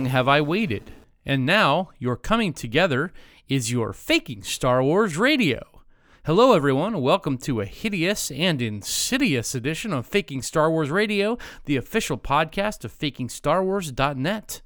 long have I waited? And now your coming together is your faking Star Wars radio. Hello, everyone. Welcome to a hideous and insidious edition of Faking Star Wars Radio, the official podcast of FakingStarWars.net.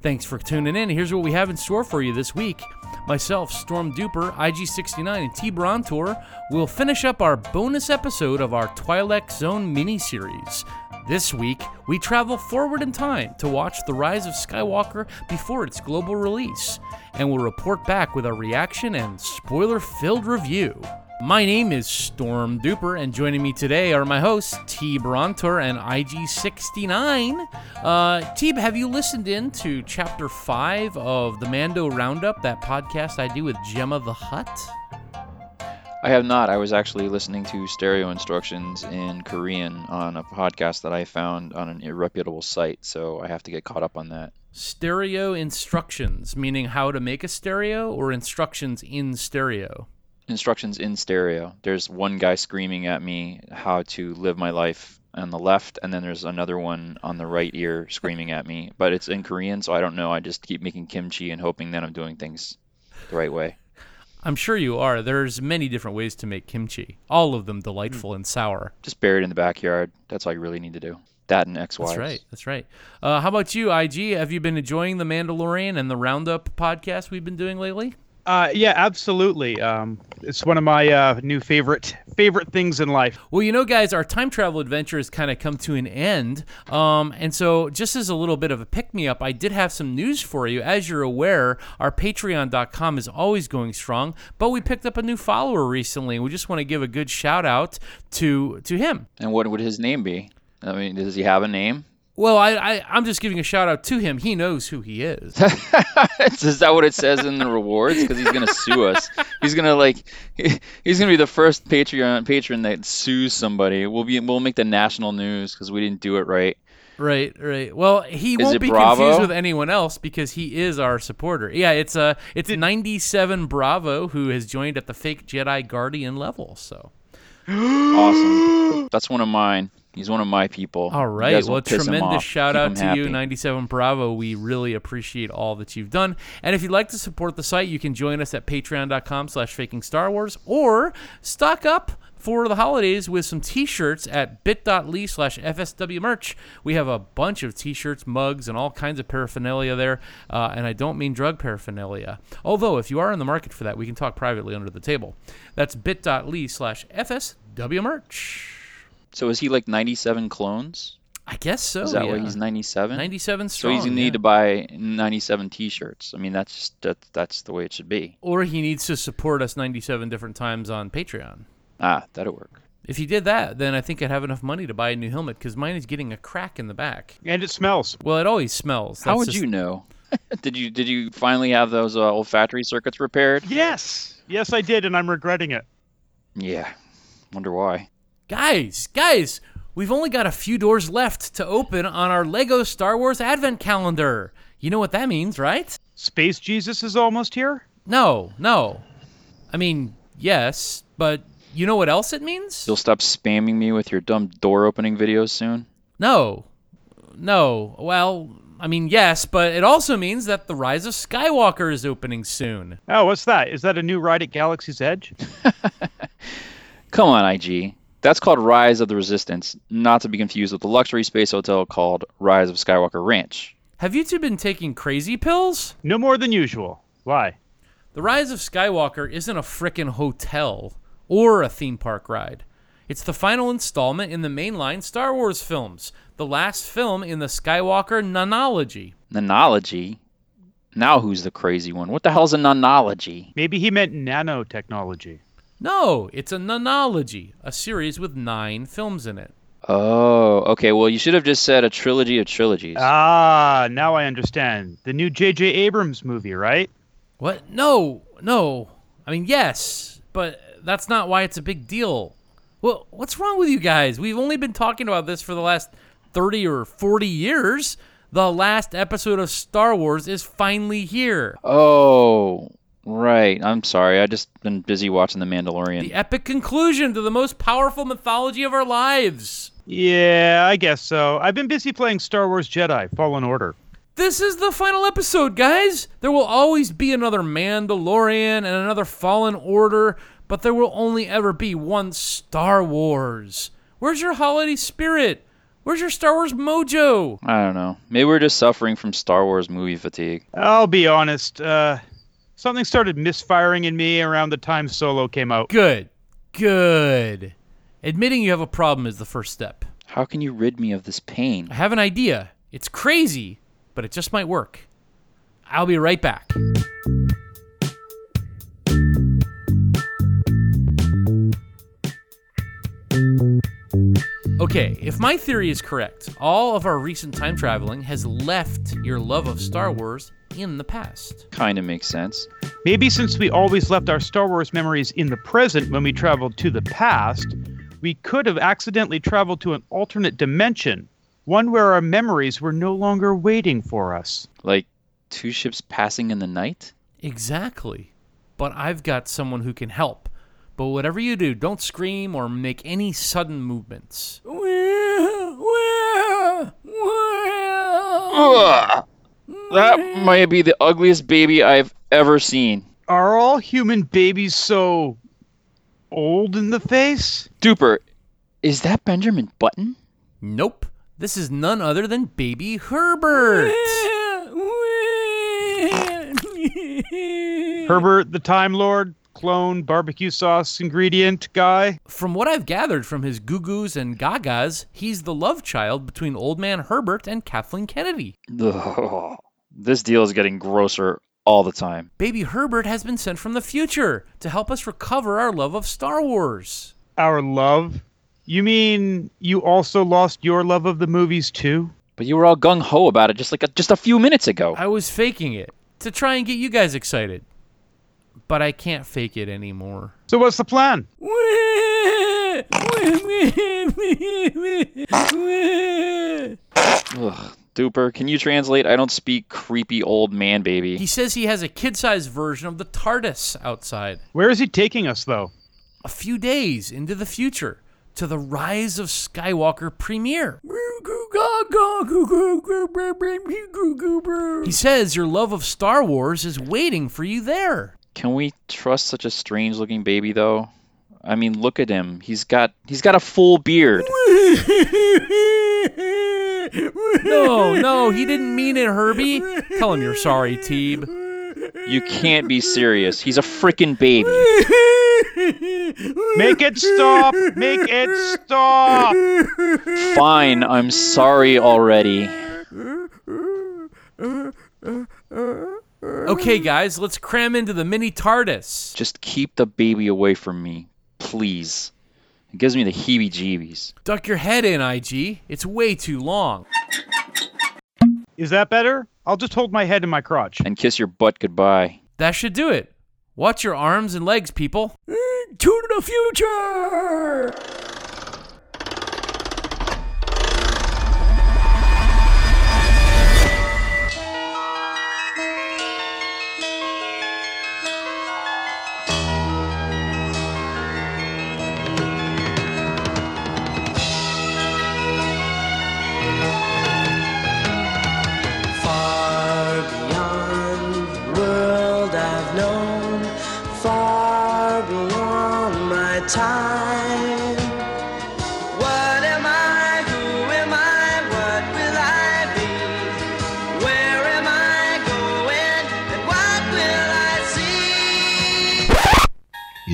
Thanks for tuning in. Here's what we have in store for you this week. Myself, Storm Duper, IG69, and T Brontor will finish up our bonus episode of our Twi'lek Zone mini-series. This week, we travel forward in time to watch The Rise of Skywalker before its global release, and we'll report back with our reaction and spoiler filled review. My name is Storm Duper, and joining me today are my hosts, T Brontor and IG69. Uh, T, have you listened in to Chapter 5 of the Mando Roundup, that podcast I do with Gemma the Hutt? I have not. I was actually listening to stereo instructions in Korean on a podcast that I found on an irreputable site, so I have to get caught up on that. Stereo instructions, meaning how to make a stereo, or instructions in stereo? Instructions in stereo. There's one guy screaming at me how to live my life on the left, and then there's another one on the right ear screaming at me, but it's in Korean, so I don't know. I just keep making kimchi and hoping that I'm doing things the right way. I'm sure you are. There's many different ways to make kimchi, all of them delightful and sour. Just buried in the backyard. That's all you really need to do. That and X Y. That's right. That's right. Uh, how about you, IG? Have you been enjoying the Mandalorian and the Roundup podcast we've been doing lately? Uh, yeah, absolutely. Um, it's one of my uh, new favorite favorite things in life. Well, you know, guys, our time travel adventure has kind of come to an end, um, and so just as a little bit of a pick me up, I did have some news for you. As you're aware, our Patreon.com is always going strong, but we picked up a new follower recently. We just want to give a good shout out to to him. And what would his name be? I mean, does he have a name? Well, I, I I'm just giving a shout out to him. He knows who he is. is that what it says in the rewards? Because he's gonna sue us. He's gonna like he, he's gonna be the first Patreon patron that sues somebody. We'll be we'll make the national news because we didn't do it right. Right, right. Well, he Is won't be Bravo? confused with anyone else because he is our supporter. Yeah, it's uh it's 97 Bravo who has joined at the fake Jedi Guardian level. So Awesome. That's one of mine. He's one of my people. All right. Well, won't piss him tremendous shout Keep out to you, 97 Bravo. We really appreciate all that you've done. And if you'd like to support the site, you can join us at patreon.com slash faking Star Wars or stock up for the holidays with some t-shirts at bit.ly slash fsw merch we have a bunch of t-shirts mugs and all kinds of paraphernalia there uh, and i don't mean drug paraphernalia although if you are in the market for that we can talk privately under the table that's bit.ly slash fsw merch So is he like 97 clones? i guess so Is that yeah. why he's 97? 97 So strong he's gonna yeah. need to buy 97 T-shirts. I mean, that's just that, that's the way it should be. or he needs to support us 97 different times on Patreon. Ah, that'll work. If he did that, then I think I'd have enough money to buy a new helmet because mine is getting a crack in the back. And it smells. Well, it always smells. How would just- you know? did you did you finally have those uh, olfactory circuits repaired? Yes, yes, I did, and I'm regretting it. Yeah. Wonder why. Guys, guys, we've only got a few doors left to open on our Lego Star Wars Advent Calendar. You know what that means, right? Space Jesus is almost here. No, no. I mean, yes, but you know what else it means? You'll stop spamming me with your dumb door opening videos soon. No. No. Well, I mean, yes, but it also means that The Rise of Skywalker is opening soon. Oh, what's that? Is that a new ride at Galaxy's Edge? Come on, IG. That's called Rise of the Resistance, not to be confused with the luxury space hotel called Rise of Skywalker Ranch. Have you two been taking crazy pills? No more than usual. Why? The Rise of Skywalker isn't a frickin' hotel or a theme park ride. It's the final installment in the mainline Star Wars films, the last film in the Skywalker nonology. Nanology? Now who's the crazy one? What the hell's a nanology? Maybe he meant nanotechnology. No, it's a nonology, a series with nine films in it. Oh, okay. Well, you should have just said a trilogy of trilogies. Ah, now I understand. The new J.J. Abrams movie, right? What? No, no. I mean, yes, but that's not why it's a big deal. Well, what's wrong with you guys? We've only been talking about this for the last 30 or 40 years. The last episode of Star Wars is finally here. Oh, right. I'm sorry. I just been busy watching The Mandalorian. The epic conclusion to the most powerful mythology of our lives. Yeah, I guess so. I've been busy playing Star Wars Jedi Fallen Order. This is the final episode, guys. There will always be another Mandalorian and another Fallen Order, but there will only ever be one Star Wars. Where's your holiday spirit? Where's your Star Wars mojo? I don't know. Maybe we're just suffering from Star Wars movie fatigue. I'll be honest. Uh, something started misfiring in me around the time Solo came out. Good. Good. Admitting you have a problem is the first step. How can you rid me of this pain? I have an idea. It's crazy, but it just might work. I'll be right back. Okay, if my theory is correct, all of our recent time traveling has left your love of Star Wars in the past. Kind of makes sense. Maybe since we always left our Star Wars memories in the present when we traveled to the past, we could have accidentally traveled to an alternate dimension, one where our memories were no longer waiting for us. Like two ships passing in the night? Exactly. But I've got someone who can help. But whatever you do, don't scream or make any sudden movements. Ugh. That might be the ugliest baby I've ever seen. Are all human babies so old in the face? Duper, is that Benjamin Button? Nope. This is none other than Baby Herbert. Herbert the Time Lord, clone barbecue sauce ingredient guy. From what I've gathered from his goo goos and gagas, he's the love child between Old Man Herbert and Kathleen Kennedy. Ugh. This deal is getting grosser all the time. Baby Herbert has been sent from the future to help us recover our love of Star Wars. Our love? You mean you also lost your love of the movies too? But you were all gung ho about it just like a, just a few minutes ago. I was faking it to try and get you guys excited. But I can't fake it anymore. So what's the plan? Ugh. Duper, can you translate? I don't speak creepy old man baby. He says he has a kid sized version of the TARDIS outside. Where is he taking us though? A few days into the future to the Rise of Skywalker premiere. He says your love of Star Wars is waiting for you there. Can we trust such a strange looking baby though? I mean, look at him. He's got he's got a full beard. No, no, he didn't mean it, Herbie. Tell him you're sorry, Teeb. You can't be serious. He's a freaking baby. Make it stop! Make it stop! Fine, I'm sorry already. Okay, guys, let's cram into the mini TARDIS. Just keep the baby away from me, please. It gives me the heebie-jeebies. Duck your head in, IG. It's way too long. Is that better? I'll just hold my head in my crotch. And kiss your butt goodbye. That should do it. Watch your arms and legs, people. Eh, to the future!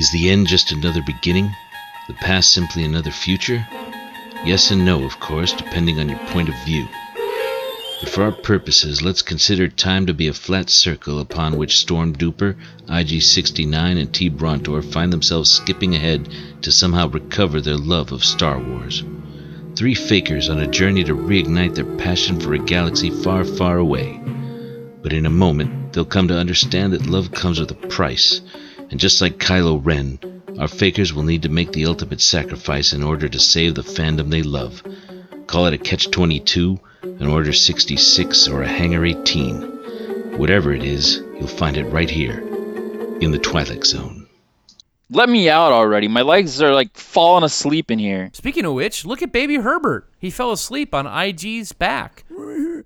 Is the end just another beginning? The past simply another future? Yes and no, of course, depending on your point of view. But for our purposes, let's consider time to be a flat circle upon which Storm Duper, IG 69, and T. Brontor find themselves skipping ahead to somehow recover their love of Star Wars. Three fakers on a journey to reignite their passion for a galaxy far, far away. But in a moment, they'll come to understand that love comes with a price, and just like Kylo Ren, our fakers will need to make the ultimate sacrifice in order to save the fandom they love. Call it a catch 22, an order 66, or a hangar 18. Whatever it is, you'll find it right here, in the Twilight Zone. Let me out already. My legs are like falling asleep in here. Speaking of which, look at baby Herbert. He fell asleep on IG's back. Ew!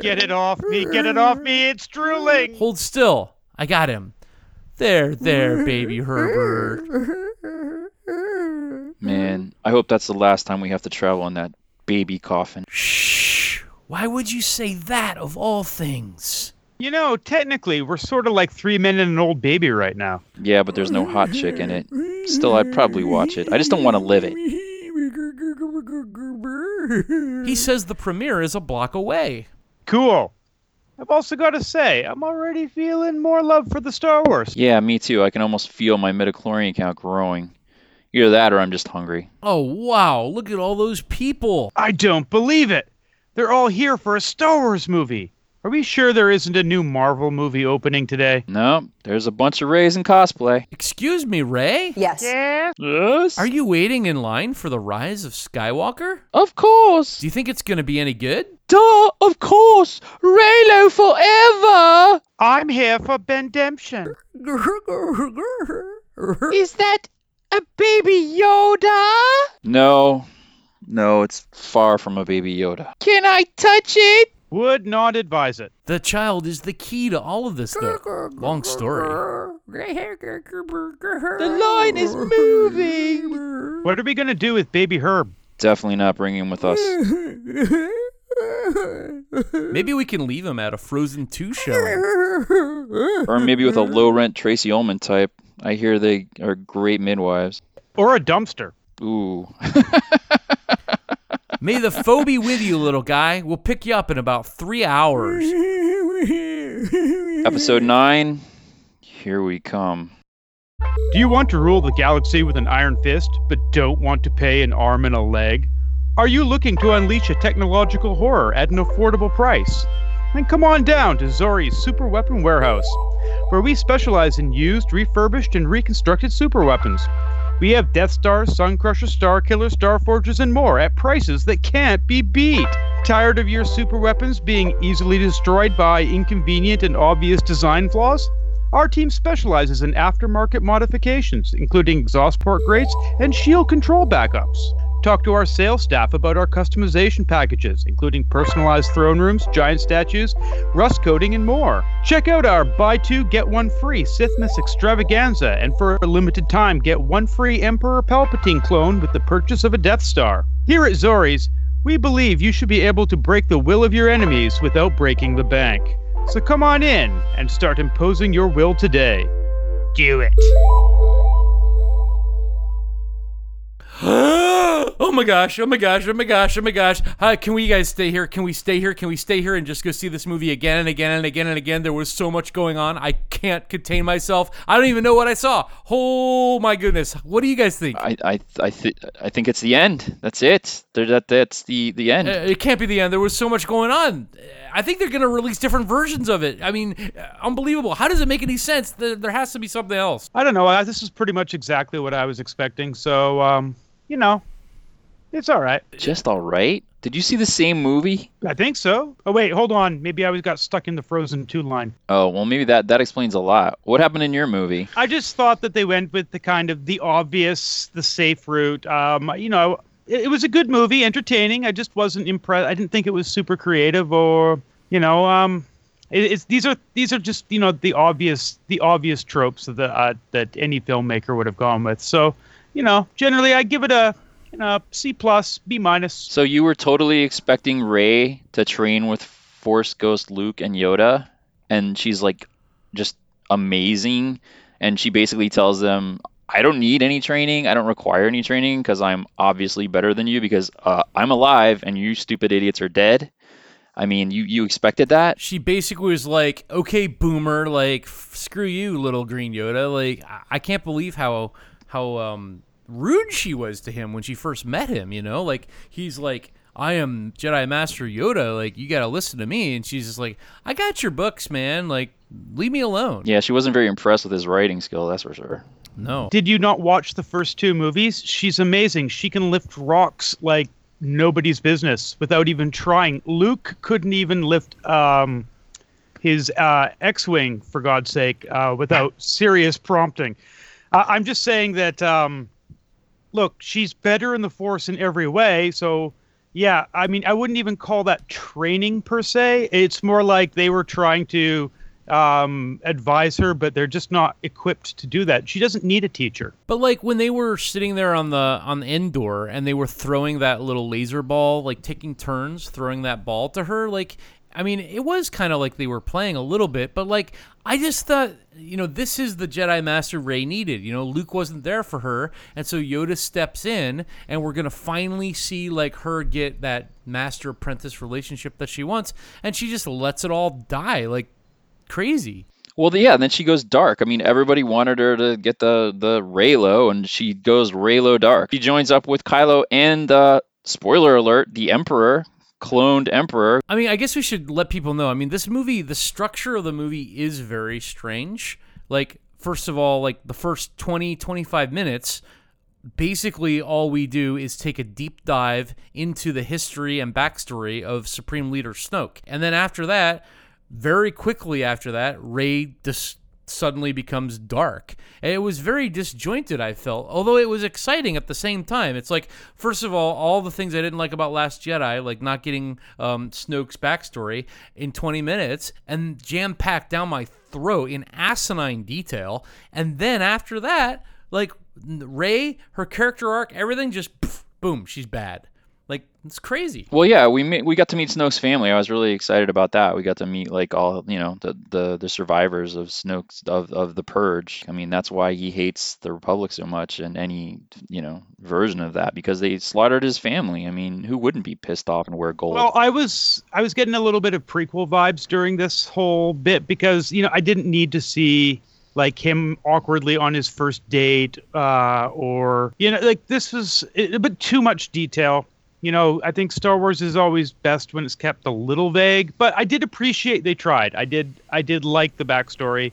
Get it off me! Get it off me! It's drooling! Hold still. I got him. There, there, baby Herbert. Man, I hope that's the last time we have to travel in that baby coffin. Shh. Why would you say that of all things? You know, technically, we're sort of like three men and an old baby right now. Yeah, but there's no hot chick in it. Still, I'd probably watch it. I just don't want to live it. He says the premiere is a block away. Cool. I've also got to say, I'm already feeling more love for the Star Wars. Yeah, me too. I can almost feel my midichlorian count growing. Either that or I'm just hungry. Oh, wow. Look at all those people. I don't believe it. They're all here for a Star Wars movie. Are we sure there isn't a new Marvel movie opening today? No, there's a bunch of Reys in cosplay. Excuse me, Rey? Yes. Yes. Yes? Are you waiting in line for the rise of Skywalker? Of course. Do you think it's going to be any good? Duh, of course. Reylo forever. I'm here for Bendemption. Is that a baby Yoda? No, no, it's far from a baby Yoda. Can I touch it? Would not advise it. The child is the key to all of this, though. Long story. The line is moving. What are we going to do with Baby Herb? Definitely not bringing him with us. Maybe we can leave him at a Frozen 2 showing. or maybe with a low rent Tracey Ullman type. I hear they are great midwives. Or a dumpster? Ooh. May the foe be with you, little guy. We'll pick you up in about three hours. Episode 9. Here we come. Do you want to rule the galaxy with an iron fist, but don't want to pay an arm and a leg? Are you looking to unleash a technological horror at an affordable price? Then come on down to Zori's Super Weapon Warehouse, where we specialize in used, refurbished, and reconstructed super weapons. We have Death Stars, Sun Crushers, Star Killers, Star Forgers, and more at prices that can't be beat. Tired of your super weapons being easily destroyed by inconvenient and obvious design flaws? Our team specializes in aftermarket modifications, including exhaust port grates and shield control backups. Talk to our sales staff about our customization packages, including personalized throne rooms, giant statues, rust coating, and more. Check out our buy two, get one free Sithmas extravaganza, and for a limited time, get one free Emperor Palpatine clone with the purchase of a Death Star. Here at Zori's, we believe you should be able to break the will of your enemies without breaking the bank. So come on in and start imposing your will today. Do it. oh my gosh, oh my gosh, oh my gosh, oh my gosh. Hi, can we guys stay here? Can we stay here? Can we stay here and just go see this movie again and again and again and again? There was so much going on. I can't contain myself. I don't even know what I saw. Oh my goodness. What do you guys think? I I I, th- I think it's the end. That's it. There, that that's the the end. Uh, it can't be the end. There was so much going on. I think they're going to release different versions of it. I mean, uh, unbelievable. How does it make any sense? There, there has to be something else. I don't know. uh, This is pretty much exactly what I was expecting. So, um, you know, it's all right. Just all right. Did you see the same movie? I think so. Oh wait, hold on. Maybe I was got stuck in the Frozen 2 line. Oh well, maybe that that explains a lot. What happened in your movie? I just thought that they went with the kind of the obvious, the safe route. Um, you know, it, it was a good movie, entertaining. I just wasn't impressed. I didn't think it was super creative or, you know, um, it, it's these are these are just you know the obvious the obvious tropes that uh, that any filmmaker would have gone with. So, you know, generally I give it a you know C plus, B minus. So you were totally expecting Rey to train with Force Ghost Luke and Yoda, and she's like just amazing, and she basically tells them, "I don't need any training. I don't require any training because I'm obviously better than you because uh, I'm alive and you stupid idiots are dead." I mean, you you expected that? She basically was like, "Okay, boomer, like f- screw you, little green Yoda." Like I, I can't believe how how um rude she was to him when she first met him, you know? Like he's like, "I am Jedi Master Yoda, like you got to listen to me." And she's just like, "I got your books, man. Like leave me alone." Yeah, she wasn't very impressed with his writing skill, that's for sure. No. Did you not watch the first two movies? She's amazing. She can lift rocks like nobody's business without even trying. Luke couldn't even lift um, his uh, X-wing for God's sake uh, without serious prompting. Uh, I'm just saying that. Um, look, she's better in the Force in every way. So, Yeah, I mean, I wouldn't even call that training per se. It's more like they were trying to um, advise her, but they're just not equipped to do that. She doesn't need a teacher. But like when they were sitting there on the on the indoor and they were throwing that little laser ball, like taking turns throwing that ball to her, like I mean, it was kind of like they were playing a little bit, but like I just thought, you know, this is the Jedi Master Rey needed. You know, Luke wasn't there for her, and so Yoda steps in, and we're gonna finally see like her get that master apprentice relationship that she wants, and she just lets it all die like crazy. Well, yeah, and then she goes dark. I mean, everybody wanted her to get the the Reylo, and she goes Reylo dark. She joins up with Kylo and uh, spoiler alert, the Emperor, cloned Emperor. I mean, I guess we should let people know. I mean, this movie, the structure of the movie is very strange. Like, first of all, like the first 20, 25 minutes, basically all we do is take a deep dive into the history and backstory of Supreme Leader Snoke. And then after that, very quickly after that, Rey just suddenly becomes dark. It was very disjointed, I felt, although it was exciting at the same time. It's like, first of all, all the things I didn't like about Last Jedi, like not getting um, Snoke's backstory in 20 minutes and jam packed down my throat in asinine detail. And then after that, like Rey, her character arc, everything just boom, she's bad. Like it's crazy. Well, yeah, we met, we got to meet Snoke's family. I was really excited about that. We got to meet like all you know the the, the survivors of Snoke's of, of the Purge. I mean, that's why he hates the Republic so much and any you know version of that because they slaughtered his family. I mean, who wouldn't be pissed off and wear gold? Well, I was I was getting a little bit of prequel vibes during this whole bit because you know I didn't need to see like him awkwardly on his first date uh, or you know like this was a bit too much detail you know, I think Star Wars is always best when it's kept a little vague, but I did appreciate they tried. I did I did like the backstory.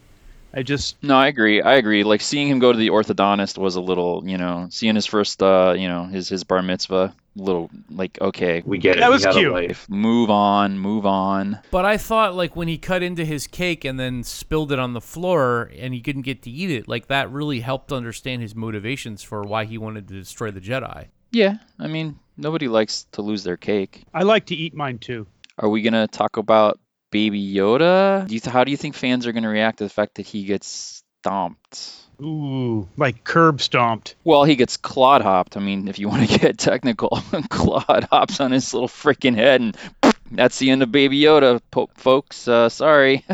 I just No, I agree. I agree. Like seeing him go to the orthodontist was a little, you know, seeing his first uh, you know, his his bar mitzvah, little like okay, We get it. That was cute. life. move on, move on. But I thought like when he cut into his cake and then spilled it on the floor and he couldn't get to eat it, like that really helped understand his motivations for why he wanted to destroy the Jedi. Yeah, I mean, nobody likes to lose their cake. I like to eat mine too. Are we gonna talk about Baby Yoda? Do you th- how do you think fans are gonna react to the fact that he gets stomped? Ooh, like curb stomped. Well, he gets clod hopped. I mean, if you want to get technical, clod hops on his little freaking head, and that's the end of Baby Yoda, po- folks. Uh, sorry,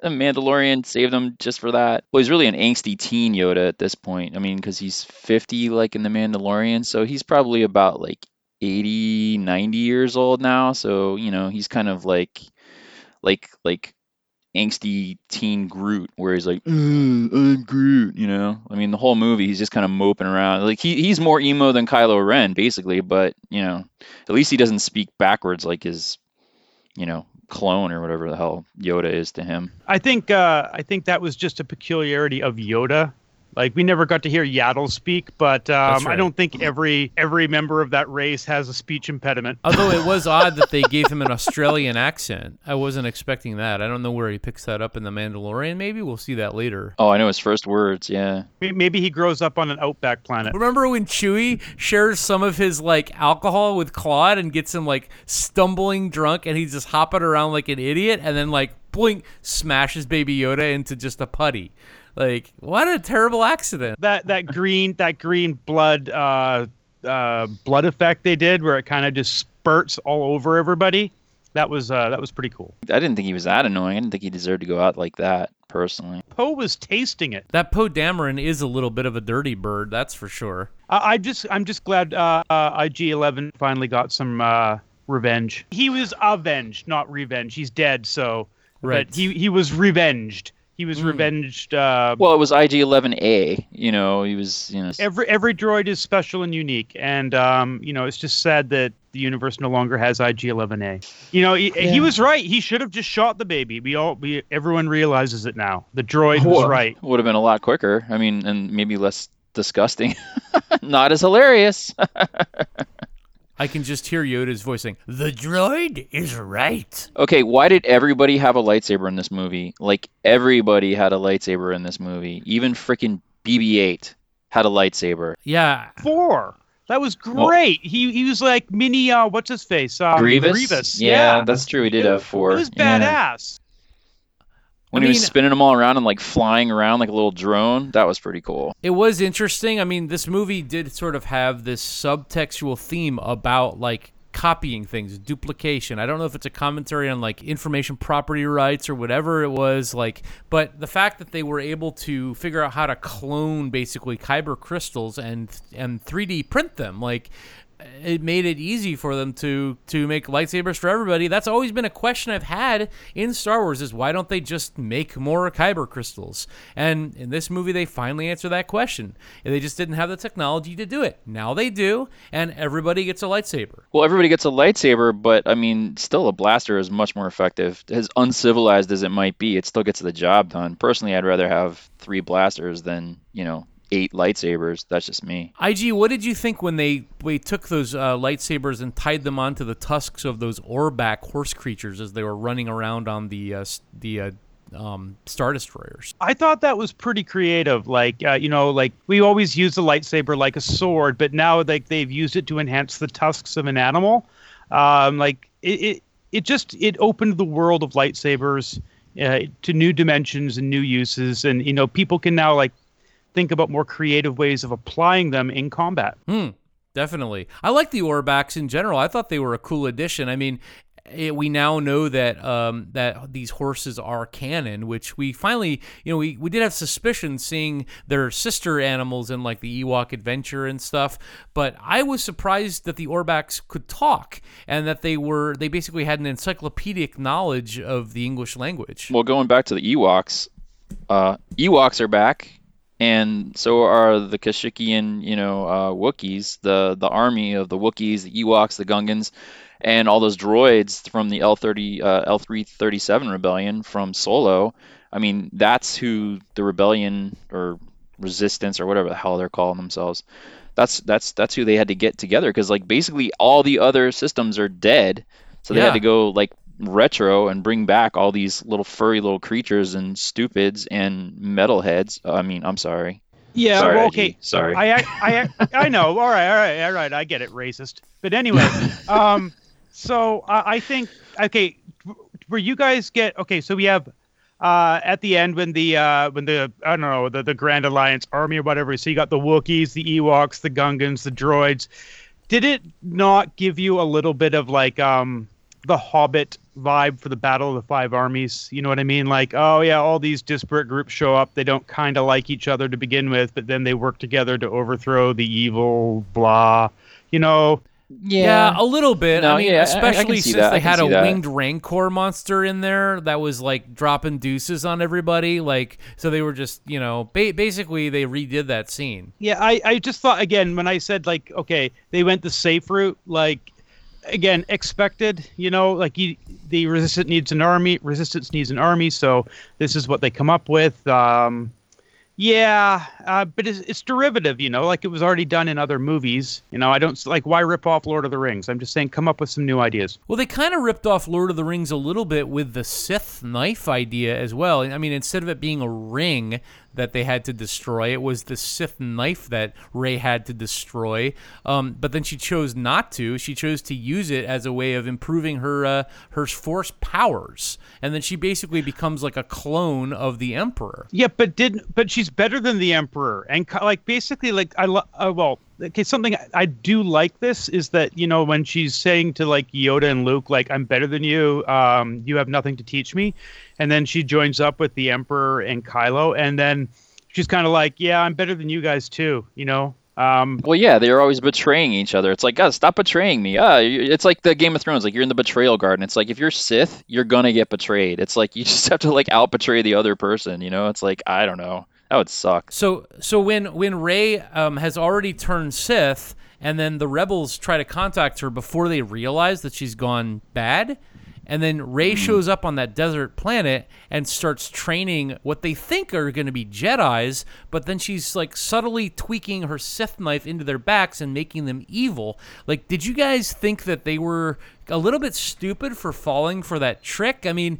the Mandalorian saved him just for that. Well, he's really an angsty teen Yoda at this point. I mean, because he's 50, like in the Mandalorian, so he's probably about like 80, 90 years old now. So you know, he's kind of like, like, like angsty teen Groot, where he's like, "Uh, "I'm Groot," you know. I mean, the whole movie he's just kind of moping around. Like he he's more emo than Kylo Ren, basically. But you know, at least he doesn't speak backwards like his, you know, clone or whatever the hell Yoda is to him. I think uh, I think that was just a peculiarity of Yoda. Like we never got to hear Yaddle speak, but um, right. I don't think every every member of that race has a speech impediment. Although it was odd that they gave him an Australian accent. I wasn't expecting that. I don't know where he picks that up in The Mandalorian. Maybe we'll see that later. Oh, I know his first words. Yeah. Maybe he grows up on an outback planet. Remember when Chewie shares some of his like alcohol with Klaud and gets him like stumbling drunk and he's just hopping around like an idiot and then like blink smashes Baby Yoda into just a putty. Like what a terrible accident. That that green that green blood uh, uh, blood effect they did, where it kind of just spurts all over everybody. That was uh, that was pretty cool. I didn't think he was that annoying. I didn't think he deserved to go out like that, personally. Poe was tasting it. That Poe Dameron is a little bit of a dirty bird, that's for sure. I, I just I'm just glad uh, uh, IG11 finally got some uh, revenge. He was avenged, not revenge. He's dead, so Right. but he he was revenged. He was revenged. Uh, Well, it was IG-11A. You know, he was, you know. every every droid is special and unique, and um, you know it's just sad that the universe no longer has IG-11A. You know, he, he was right. He should have just shot the baby. We all we everyone realizes it now. The droid was right. would have been a lot quicker. I mean, and maybe less disgusting. Not as hilarious. I can just hear Yoda's voice saying, "The droid is right." okay, why did everybody have a lightsaber in this movie? Like everybody had a lightsaber in this movie. Even freaking BB-8 had a lightsaber. Yeah, Four. That was great. he he was like mini. Uh, what's his face? Um, Grievous. Grievous. Yeah, that's true. He did It- have four. It was Yeah. badass. When I he was spinning them all around and like flying around like a little drone, that was pretty cool. It was interesting. I mean, this movie did sort of have this subtextual theme about like copying things, duplication. I don't know if it's a commentary on like information property rights or whatever it was like, but the fact that they were able to figure out how to clone basically kyber crystals and and 3D print them like it made it easy for them to to make lightsabers for everybody. That's always been a question I've had in Star Wars is why don't they just make more kyber crystals? And in this movie they finally answer that question. They just didn't have the technology to do it. Now they do, and everybody gets a lightsaber. Well, everybody gets a lightsaber, but I mean, still a blaster is much more effective. As uncivilized as it might be, it still gets the job done. Personally, I'd rather have three blasters than you know eight lightsabers. That's just me. IG, what did you think when they we took those uh, lightsabers and tied them onto the tusks of those orbak horse creatures as they were running around on the uh, the uh, um, star destroyers? I thought that was pretty creative. Like, uh, you know, like we always use the lightsaber like a sword, but now like they've used it to enhance the tusks of an animal. Um, like it, it, it just it opened the world of lightsabers uh, to new dimensions and new uses, and you know, people can now like think about more creative ways of applying them in combat. Hmm. Definitely. I like the Orbaks in general. I thought they were a cool addition. I mean, it, we now know that um, that these horses are canon, which we finally, you know, we, we did have suspicion seeing their sister animals in like the Ewok Adventure and stuff. But I was surprised that the Orbaks could talk and that they were they basically had an encyclopedic knowledge of the English language. Well, going back to the Ewoks, uh, Ewoks are back, and so are the Kashyyykian, you know, uh, Wookiees, the the army of the Wookiees, the Ewoks, the Gungans, and all those droids from the L30, uh, L337 rebellion from Solo. I mean, that's who the rebellion or resistance or whatever the hell they're calling themselves. That's that's that's who they had to get together because like basically all the other systems are dead, so they Yeah. had to go like retro and bring back all these little furry little creatures and stupids and metalheads. I mean, I'm sorry. Yeah. Sorry, well, IG. okay. Sorry. I, I, I, I know. All right. All right. All right. I get it. Racist. But anyway, um, so I, I think okay. Where you guys get okay? So we have uh, at the end when the uh, when the I don't know the the Grand Alliance army or whatever. So you got the Wookiees, the Ewoks, the Gungans, the droids. Did it not give you a little bit of like um the Hobbit vibe for the Battle of the Five Armies? You know what I mean? Like, oh yeah, all these disparate groups show up. They don't kind of like each other to begin with, but then they work together to overthrow the evil. Blah. You know. Yeah, yeah a little bit. No, I mean, yeah, I- I especially since that. They had a see that. winged rancor monster in there that was like dropping deuces on everybody. Like, so they were just, you know, ba- basically they redid that scene. Yeah, I, I just thought again when I said like okay they went the safe route like again expected you know like you, the resistance needs an army resistance needs an army so this is what they come up with um yeah uh, but it's, it's derivative you know like it was already done in other movies you know I don't like why rip off Lord of the Rings I'm just saying come up with some new ideas Well, they kind of ripped off Lord of the Rings a little bit with the Sith knife idea as well. I mean, instead of it being a ring that they had to destroy, it was the Sith knife that Rey had to destroy. Um, but then she chose not to. She chose to use it as a way of improving her uh, her Force powers, and then she basically becomes like a clone of the Emperor. Yeah, but didn't but she's better than the emperor, and like basically like I lo- uh, well okay something I, do like this is that you know when she's saying to like Yoda and Luke like I'm better than you, um, you have nothing to teach me, and then she joins up with the emperor and Kylo, and then she's kind of like yeah I'm better than you guys too, you know. Um, Well, yeah, they're always betraying each other. It's like, guys, stop betraying me. Ah, it's like the Game of Thrones. Like you're in the betrayal garden. It's like if you're Sith, you're gonna get betrayed. It's like you just have to like out betray the other person. You know? It's like I don't know. That would suck. So so when when Rey um, has already turned Sith, and then the rebels try to contact her before they realize that she's gone bad, and then Rey shows up on that desert planet and starts training what they think are going to be Jedi's, but then she's like subtly tweaking her Sith knife into their backs and making them evil. Like, did you guys think that they were a little bit stupid for falling for that trick? I mean.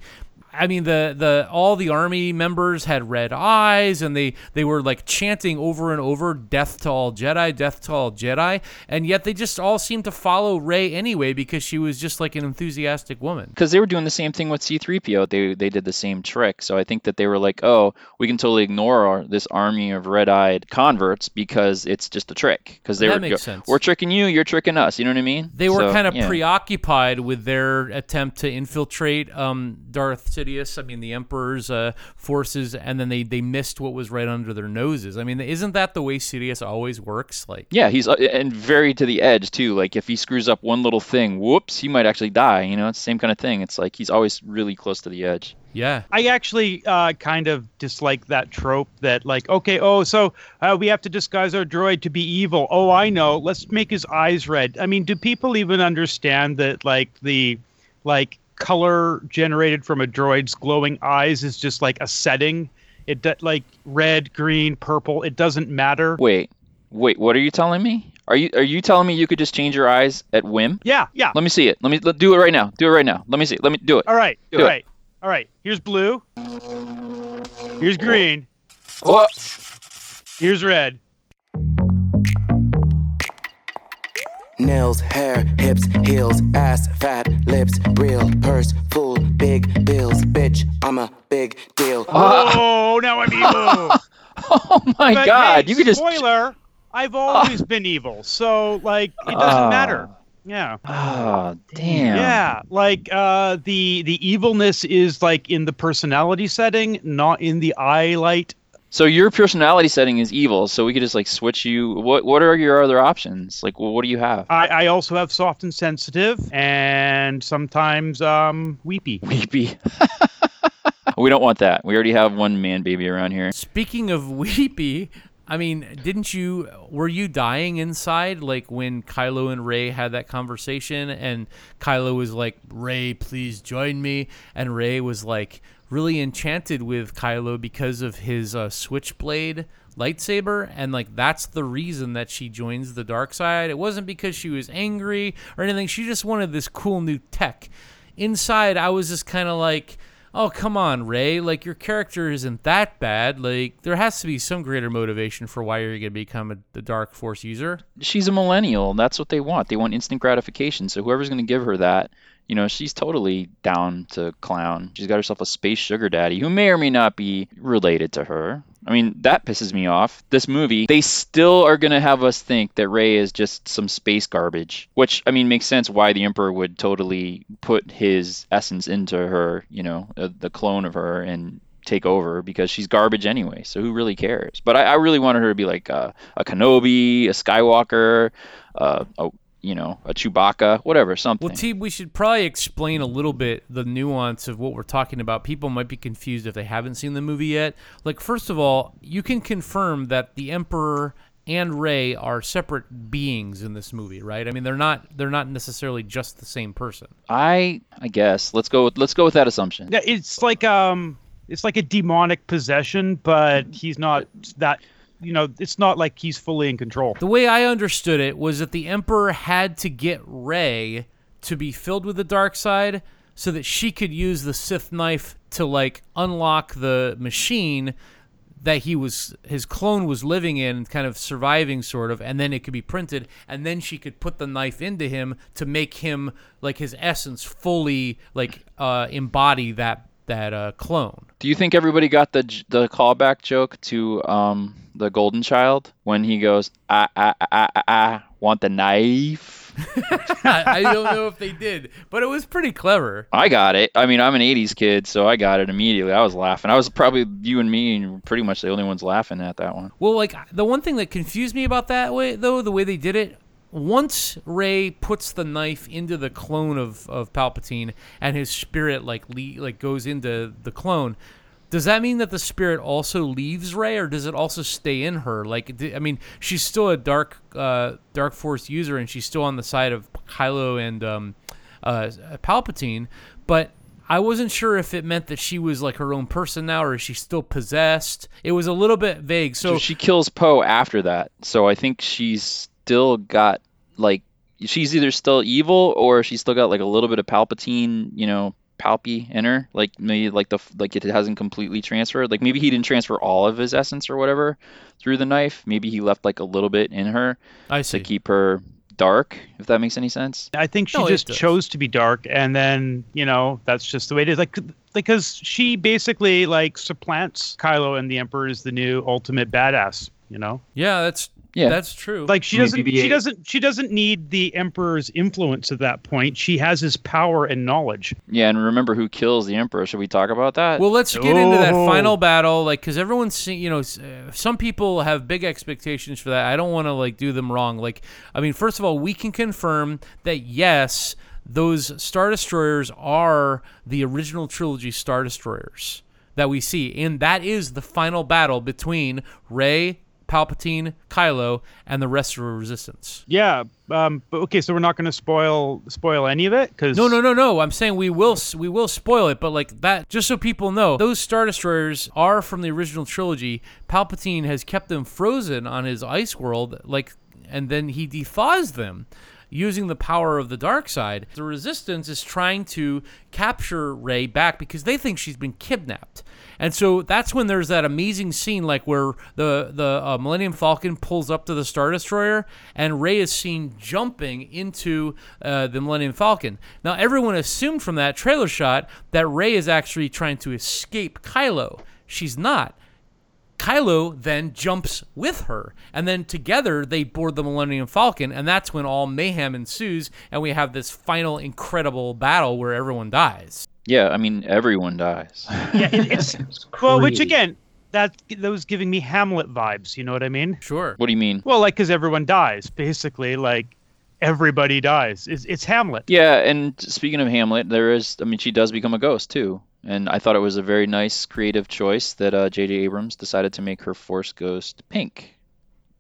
I mean the the all the army members had red eyes and they they were like chanting over and over death to all Jedi, death to all Jedi, and yet they just all seemed to follow Rey anyway because she was just like an enthusiastic woman. because they were doing the same thing with C3PO. They they did the same trick. So I think that they were like, oh, we can totally ignore our, this army of red-eyed converts because it's just a trick. Because they That were makes go- sense. we're tricking you, you're tricking us. You know what I mean? They were So, kind of yeah. preoccupied with their attempt to infiltrate um, Darth Sidious. I mean, the Emperor's uh, forces, and then they they missed what was right under their noses. I mean, isn't that the way Sidious always works? Like, Yeah, he's uh, and very to the edge too. Like if he screws up one little thing, whoops, he might actually die. You know, it's the same kind of thing. It's like he's always really close to the edge. yeah, I actually uh, kind of dislike that trope that, like, okay, oh, so uh, we have to disguise our droid to be evil. Oh, I know. Let's make his eyes red. I mean, do people even understand that, like, the, like, color generated from a droid's glowing eyes is just like a setting? It do- like red, green, purple. It doesn't matter. Wait, wait, what are you telling me? Are you are you telling me you could just change your eyes at whim? Yeah, yeah. Let me see it. Let me let, do it right now. Do it right now. Let me see. Let me do it. All right, Do all it. right, all right. Here's blue. Here's green. Oh, Here's red. Nails, hair, hips, heels, ass, fat, lips, real, purse, full, big bills, bitch, I'm a big deal. Oh, now I'm evil. oh my But, God! hey, you could just. spoiler. I've always been evil, so like it doesn't Ah. matter. Yeah. Oh damn. Yeah, like uh, the the evilness is like in the personality setting, not in the eye light. So your personality setting is evil. So we could just like switch you. What What are your other options? Like, what do you have? I, I also have soft and sensitive, and sometimes um weepy. Weepy. we don't want that. We already have one man baby around here. Speaking of weepy, I mean, didn't you were you dying inside like when Kylo and Rey had that conversation and Kylo was like, "Rey, please join me." And Rey was like really enchanted with Kylo because of his uh, switchblade lightsaber and like that's the reason that she joins the dark side. It wasn't because she was angry or anything. She just wanted this cool new tech. Inside, I was just kind of like, oh come on Rey like your character isn't that bad like there has to be some greater motivation for why you're going to become a, the dark force user She's a millennial. That's what they want. They want instant gratification. So whoever's going to give her that, you know, she's totally down to clown. She's got herself a space sugar daddy who may or may not be related to her. I mean, that pisses me off. This movie, they still are going to have us think that Rey is just some space garbage, which, I mean, makes sense why the Emperor would totally put his essence into her, you know, uh, the clone of her, and take over because she's garbage anyway. So who really cares? But I, I really wanted her to be like a, Kenobi, a Skywalker, uh, a you know, a Chewbacca, whatever, something. well t we should probably explain a little bit the nuance of what we're talking about people might be confused if they haven't seen the movie yet like first of all you can confirm that the emperor and Rey are separate beings in this movie, right? I mean, they're not they're not necessarily just the same person. I I guess let's go with let's go with that assumption. Yeah, it's like um, it's like a demonic possession, but he's not that. You know, it's not like he's fully in control. The way I understood it was that the Emperor had to get Rey to be filled with the dark side so that she could use the Sith knife to like unlock the machine that he was his clone was living in kind of surviving sort of and then it could be printed and then she could put the knife into him to make him like his essence fully like uh embody that that uh clone Do you think everybody got the the callback joke to um the Golden Child when he goes, I I I I, I want the knife? I, I don't know if they did but it was pretty clever I got it. I mean, I'm an '80s kid, so I got it immediately. I was laughing. I was probably you and me, and pretty much the only ones laughing at that one. Well, like the one thing that confused me about that way, though, the way they did it, once Rey puts the knife into the clone of, of Palpatine and his spirit like le- like goes into the clone, does that mean that the spirit also leaves Rey, or does it also stay in her? Like, I mean, she's still a dark uh, dark force user, and she's still on the side of Kylo and um, uh, Palpatine, but I wasn't sure if it meant that she was like her own person now, or is she still possessed? It was a little bit vague. So So, she kills Poe after that. So I think she's still got like she's either still evil or she's still got like a little bit of Palpatine, you know, palpy in her. Like maybe like the like it hasn't completely transferred. Like maybe he didn't transfer all of his essence or whatever through the knife. Maybe he left like a little bit in her I see. to keep her dark. If that makes any sense. I think she No, just chose to be dark, and then you know that's just the way it is. Like because she basically like supplants Kylo, and the Emperor is the new ultimate badass. You know, yeah, that's Yeah. that's true. like she Maybe doesn't BB-8. she doesn't she doesn't need the Emperor's influence at that point. She has his power and knowledge. Yeah, and remember who kills the emperor? Should we talk about that? Well, let's get into that Oh. final battle, like, because everyone's seen, you know, uh, some people have big expectations for that. I don't want to like do them wrong. Like, I mean, first of all, we can confirm that yes, those star destroyers are the original trilogy star destroyers that we see, and that is the final battle between Rey, Palpatine, Kylo, and the rest of the Resistance. Yeah. Um. But okay, so we're not going to spoil spoil any of it because No, no, no, no. I'm saying we will we will spoil it, but like that, just so people know, those star destroyers are from the original trilogy. Palpatine has kept them frozen on his ice world, like, and then he dethaws them using the power of the dark side. The Resistance is trying to capture Rey back because they think she's been kidnapped. And so that's when there's that amazing scene, like where the the uh, Millennium Falcon pulls up to the Star Destroyer, and Rey is seen jumping into uh, the Millennium Falcon. Now, everyone assumed from that trailer shot that Rey is actually trying to escape Kylo. She's not. Kylo then jumps with her, and then together they board the Millennium Falcon, and that's when all mayhem ensues, and we have this final incredible battle where everyone dies. yeah, I mean everyone dies. Yeah, it, it's It's well, which again, that that was giving me Hamlet vibes. You know what I mean? Sure. what do you mean? Well, like because everyone dies, basically, like everybody dies. It's, it's Hamlet. Yeah, and speaking of Hamlet, there is, I mean, she does become a ghost too. And I thought it was a very nice creative choice that uh, J.J. Abrams decided to make her Force Ghost pink.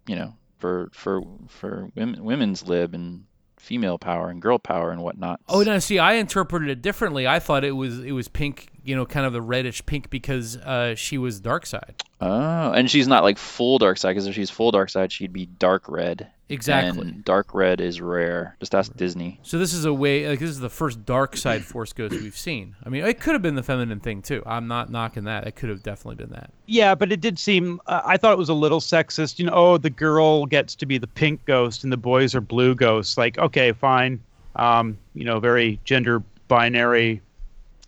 You know, for for for women, women's lib and female power and girl power and whatnot. Oh no! See, I interpreted it differently. I thought it was it was pink, you know, kind of the reddish pink because uh, she was dark side. Oh, and she's not like full dark side because if she's full dark side, she'd be dark red. Exactly. And dark red is rare. Just ask Disney. So this is a way. Like this is the first dark side Force Ghost we've seen. I mean, it could have been the feminine thing too. I'm not knocking that. It could have definitely been that. Yeah, but it did seem. Uh, I thought it was a little sexist. You know, oh, the girl gets to be the pink ghost and the boys are blue ghosts. Like, okay, fine. Um, you know, very gender binary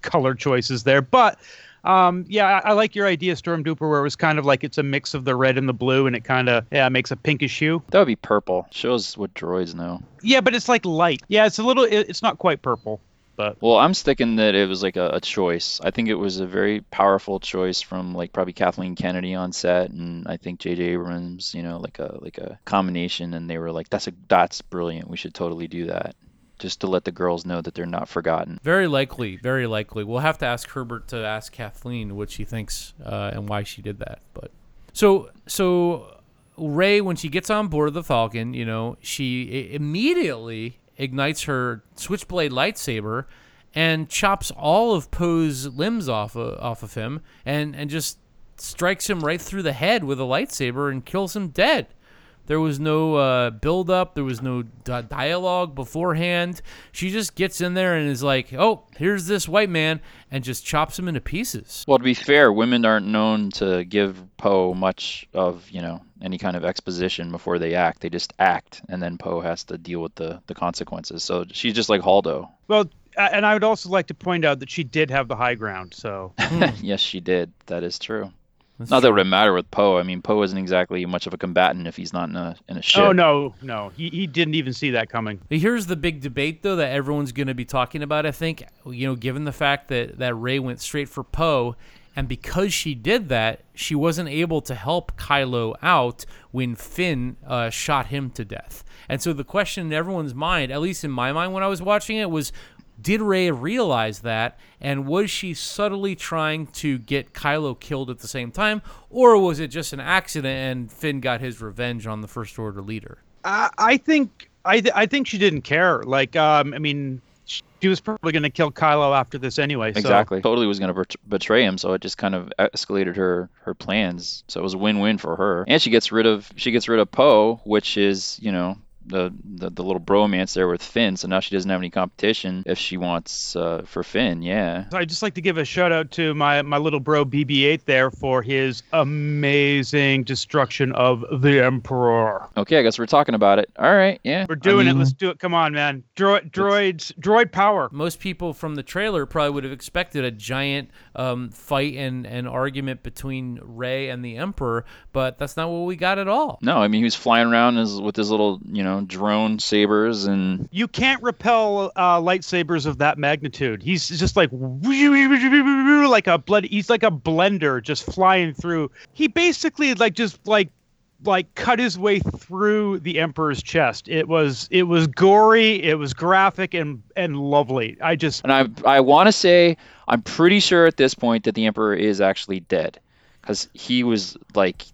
color choices there. But um, yeah, I, I like your idea, Storm Duper, where it was kind of like it's a mix of the red and the blue, and it kind of yeah makes a pinkish hue. That would be purple. Shows what droids know. Yeah, but it's like light. Yeah, it's a little. It, it's not quite purple, but Well, I'm sticking that it was like a, a choice. I think it was a very powerful choice from like probably Kathleen Kennedy on set, and I think J.J. Abrams. You know, like a like a combination, and they were like, "That's a that's brilliant. We should totally do that." Just to let the girls know that they're not forgotten. Very likely. Very likely. We'll have to ask Herbert to ask Kathleen what she thinks uh, and why she did that. But so so Rey, when she gets on board of the Falcon, you know, she immediately ignites her switchblade lightsaber and chops all of Poe's limbs off of, off of him and and just strikes him right through the head with a lightsaber and kills him dead. There was no uh, build up. There was no di- dialogue beforehand. She just gets in there and is like, "Oh, here's this white man," and just chops him into pieces. Well, to be fair, women aren't known to give Poe much of you know any kind of exposition before they act. They just act, and then Poe has to deal with the the consequences. So she's just like Haldo. well, and I would also like to point out that she did have the high ground. So yes, she did. That is true. That's Not that it would matter with Poe. I mean, Poe isn't exactly much of a combatant if he's not in a in a ship. oh no, no, he he didn't even see that coming. Here's the big debate, though, that everyone's going to be talking about. I think, you know, given the fact that that Rey went straight for Poe, and because she did that, she wasn't able to help Kylo out when Finn uh, shot him to death. And so the question in everyone's mind, at least in my mind when I was watching it, was. Did Rey realize that, and was she subtly trying to get Kylo killed at the same time, or was it just an accident and Finn got his revenge on the First Order leader? I, I think I th- I think she didn't care. Like, um, I mean, she was probably going to kill Kylo after this anyway. So. Exactly. Totally was going to bet- betray him, so it just kind of escalated her her plans. So it was a win-win for her. And she gets rid of she gets rid of Poe, which is, you know, the, the the little bromance there with Finn, so now she doesn't have any competition if she wants uh, for Finn. Yeah. So I'd just like to give a shout out to my my little bro BB-8 there for his amazing destruction of the Emperor. Okay, I guess we're talking about it. All right. Yeah. We're doing I it. Let's do it. Come on, man. Droid, droids, droid power. Most people from the trailer probably would have expected a giant um, fight and, and argument between Rey and the Emperor, but that's not what we got at all. No, I mean he was flying around his, with his little, you know, drone sabers, and You can't repel uh, lightsabers of that magnitude. He's just like like a blood. He's like a blender, just flying through. He basically like just like like cut his way through the emperor's chest. It was it was gory, it was graphic and and lovely. I just and I I want to say I'm pretty sure at this point that the Emperor is actually dead, because he was like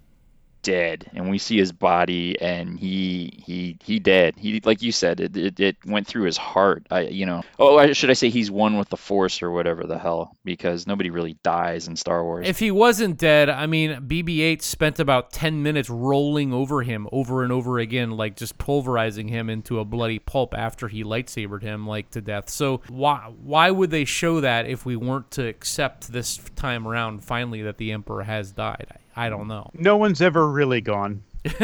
dead, and we see his body, and he he he dead. He like you said, it it, it went through his heart. I you know oh should I say he's one with the Force or whatever the hell, because nobody really dies in Star Wars. If he wasn't dead, I mean, BB-8 spent about 10 minutes rolling over him over and over again, like just pulverizing him into a bloody pulp after he lightsabered him like to death. So why why would they show that if we weren't to accept this time around finally that the Emperor has died? I, I don't know. no one's ever really gone.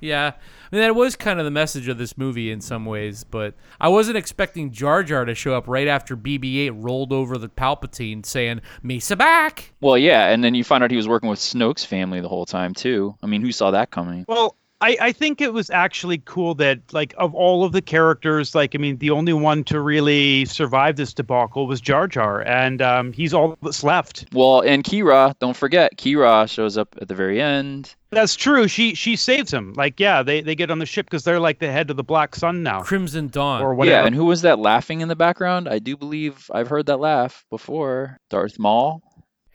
Yeah, I mean that was kind of the message of this movie in some ways, but I wasn't expecting Jar Jar to show up right after BB-8 rolled over the Palpatine, saying "Mesa back." well, yeah, and then you find out he was working with Snoke's family the whole time too. I mean, who saw that coming? Well, I, I think it was actually cool that like of all of the characters, like I mean, the only one to really survive this debacle was Jar Jar, and um, he's all that's left. Well, and Qi'ra, don't forget, Qi'ra shows up at the very end. That's true. She she saves him. Like yeah, they they get on the ship because they're like the head of the Black Sun now, Crimson Dawn. or whatever. Yeah, and who was that laughing in the background? I do believe I've heard that laugh before. Darth Maul.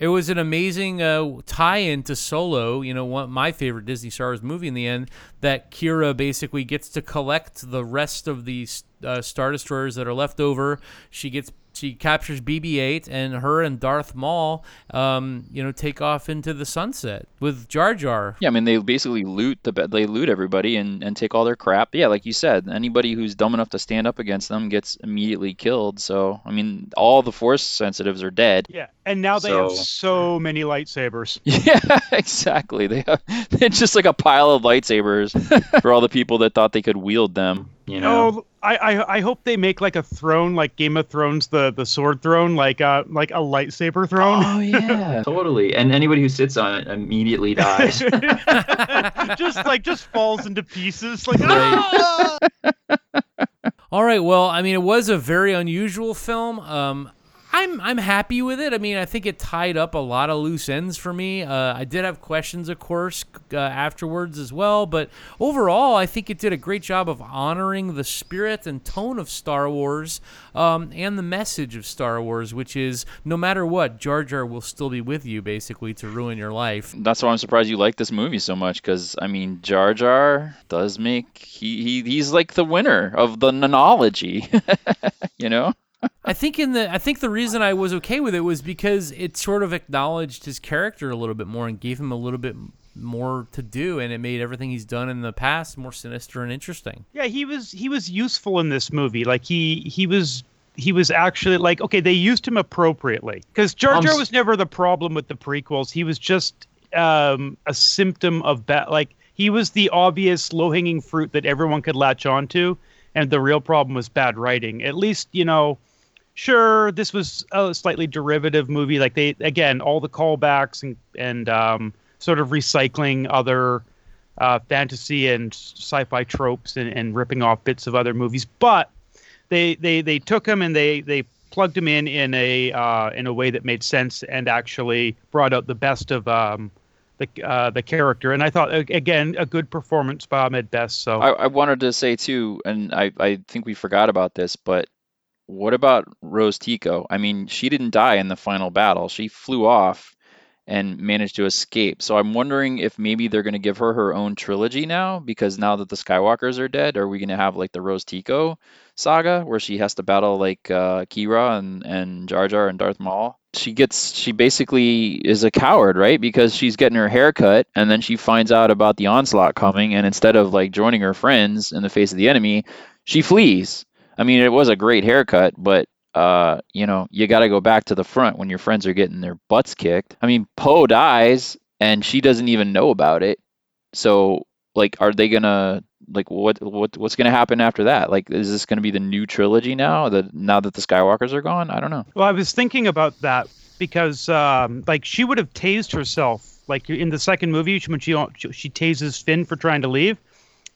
It was an amazing uh, tie-in to Solo. You know, one my favorite Disney Star Wars movie. In the end, that Qi'ra basically gets to collect the rest of the uh, Star Destroyers that are left over. She gets she captures BB-8, and her and Darth Maul, um, you know, take off into the sunset with Jar Jar. Yeah, I mean they basically loot the they loot everybody and, and take all their crap. Yeah, like you said, anybody who's dumb enough to stand up against them gets immediately killed. So I mean, all the Force sensitives are dead. yeah, and now they have So- so many lightsabers. Yeah, exactly. They have it's just like a pile of lightsabers for all the people that thought they could wield them. You know. Oh, I, I I hope they make like a throne, like Game of Thrones, the the sword throne, like uh like a lightsaber throne. Oh yeah, totally. And anybody who sits on it immediately dies. just like just falls into pieces. Like Right. "Ah!" All right. Well, I mean, it was a very unusual film. Um, I'm I'm happy with it. I mean, I think it tied up a lot of loose ends for me. Uh, I did have questions, of course, uh, afterwards as well. But overall, I think it did a great job of honoring the spirit and tone of Star Wars um, and the message of Star Wars, which is no matter what, Jar Jar will still be with you, basically, to ruin your life. That's why I'm surprised you like this movie so much, because I mean, Jar Jar does make he, he he's like the winner of the nonology, you know. I think in the I think the reason I was okay with it was because it sort of acknowledged his character a little bit more and gave him a little bit more to do and it made everything he's done in the past more sinister and interesting. yeah, he was he was useful in this movie. Like he he was he was actually like okay, they used him appropriately because Jar Um, Jar was never the problem with the prequels. He was just um, a symptom of bad. Like he was the obvious low hanging fruit that everyone could latch onto, and the real problem was bad writing. At least you know. Sure, this was a slightly derivative movie. Like they, again, all the callbacks and and um, sort of recycling other uh, fantasy and sci-fi tropes and, and ripping off bits of other movies. But they they they took them and they they plugged them in in a uh, in a way that made sense and actually brought out the best of um, the uh, the character. And I thought again a good performance by Ahmed Best. So I, I wanted to say too, and I I think we forgot about this, but what about Rose Tico? I mean, she didn't die in the final battle. She flew off and managed to escape. So I'm wondering if maybe they're going to give her her own trilogy now because now that the Skywalkers are dead, are we going to have like the Rose Tico saga where she has to battle like uh, Qi'ra and and Jar Jar and Darth Maul? She gets she basically is a coward, right? Because she's getting her hair cut and then she finds out about the onslaught coming and instead of like joining her friends in the face of the enemy, she flees. I mean, it was a great haircut, but uh, you know, you got to go back to the front when your friends are getting their butts kicked. I mean, Poe dies and she doesn't even know about it. So, like, are they gonna like what what what's gonna happen after that? Like, is this gonna be the new trilogy now? That now that the Skywalkers are gone? I don't know. Well, I was thinking about that because, um, like, she would have tased herself, like in the second movie when she she tases Finn for trying to leave,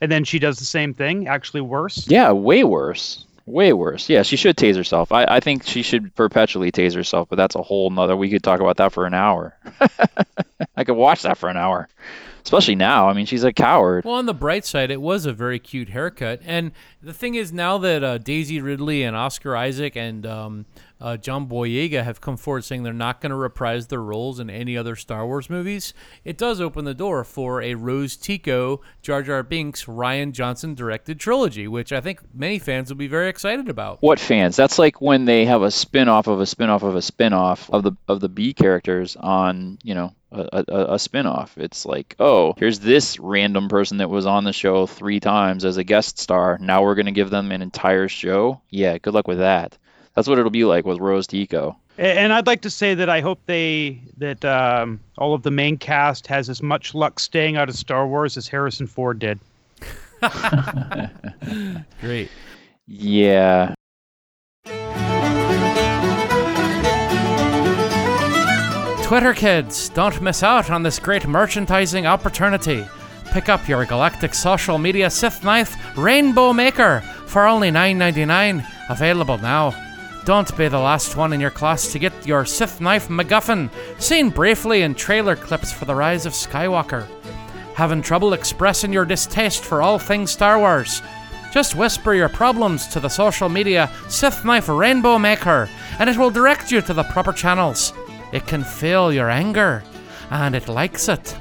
and then she does the same thing, actually worse. Yeah, way worse. Way worse. Yeah, she should tase herself. I, I think she should perpetually tase herself, but that's a whole nother. We could talk about that for an hour. I could watch that for an hour, especially now. I mean, she's a coward. Well, on the bright side, it was a very cute haircut. And the thing is, now that uh, Daisy Ridley and Oscar Isaac and um, uh, John Boyega have come forward saying they're not going to reprise their roles in any other Star Wars movies, it does open the door for a Rose Tico, Jar Jar Binks, Rian Johnson directed trilogy, which I think many fans will be very excited about. What fans? That's like when they have a spin-off of a spin-off of a spin-off of the of the B characters on, you know, a, a, a spin-off. It's like, oh, here's this random person that was on the show three times as a guest star. Now we're going to give them an entire show. Yeah, good luck with that. That's what it'll be like with Rose Tico. And I'd like to say that I hope they that um, all of the main cast has as much luck staying out of Star Wars as Harrison Ford did. Great. Yeah. Twitter kids, don't miss out on this great merchandising opportunity. Pick up your Galactic Social Media Sith Knife Rainbow Maker for only $9.99. Available now. Don't be the last one in your class to get your Sith Knife MacGuffin, seen briefly in trailer clips for The Rise of Skywalker. Having trouble expressing your distaste for all things Star Wars? Just whisper your problems to the social media Sith Knife Rainbow Maker, and it will direct you to the proper channels. It can feel your anger, and it likes it.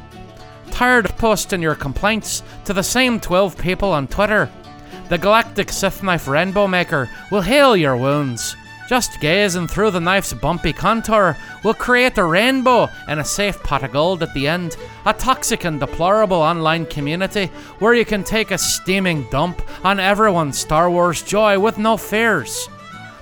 Tired of posting your complaints to the same 12 people on Twitter? The Galactic Sith Knife Rainbow Maker will heal your wounds. Just gazing through the knife's bumpy contour will create a rainbow and a safe pot of gold at the end. A toxic and deplorable online community where you can take a steaming dump on everyone's Star Wars joy with no fears.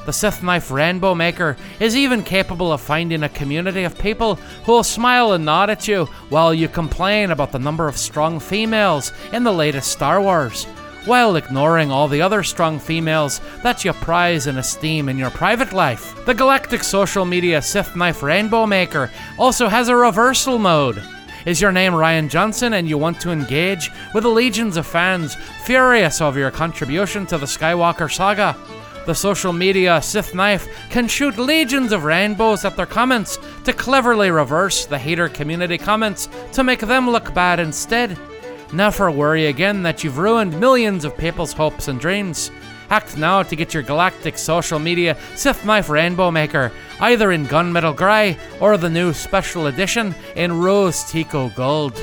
The Sith Knife Rainbow Maker is even capable of finding a community of people who will smile and nod at you while you complain about the number of strong females in the latest Star Wars, while ignoring all the other strong females that you prize and esteem in your private life. The Galactic Social Media Sith Knife Rainbow Maker also has a reversal mode. Is your name Rian Johnson and you want to engage with the legions of fans furious over your contribution to the Skywalker saga? The social media Sith Knife can shoot legions of rainbows at their comments to cleverly reverse the hater community comments to make them look bad instead. Never worry again that you've ruined millions of people's hopes and dreams. Act now to get your galactic social media Sith Knife Rainbow Maker, either in Gunmetal Grey or the new special edition in Rose Tico Gold.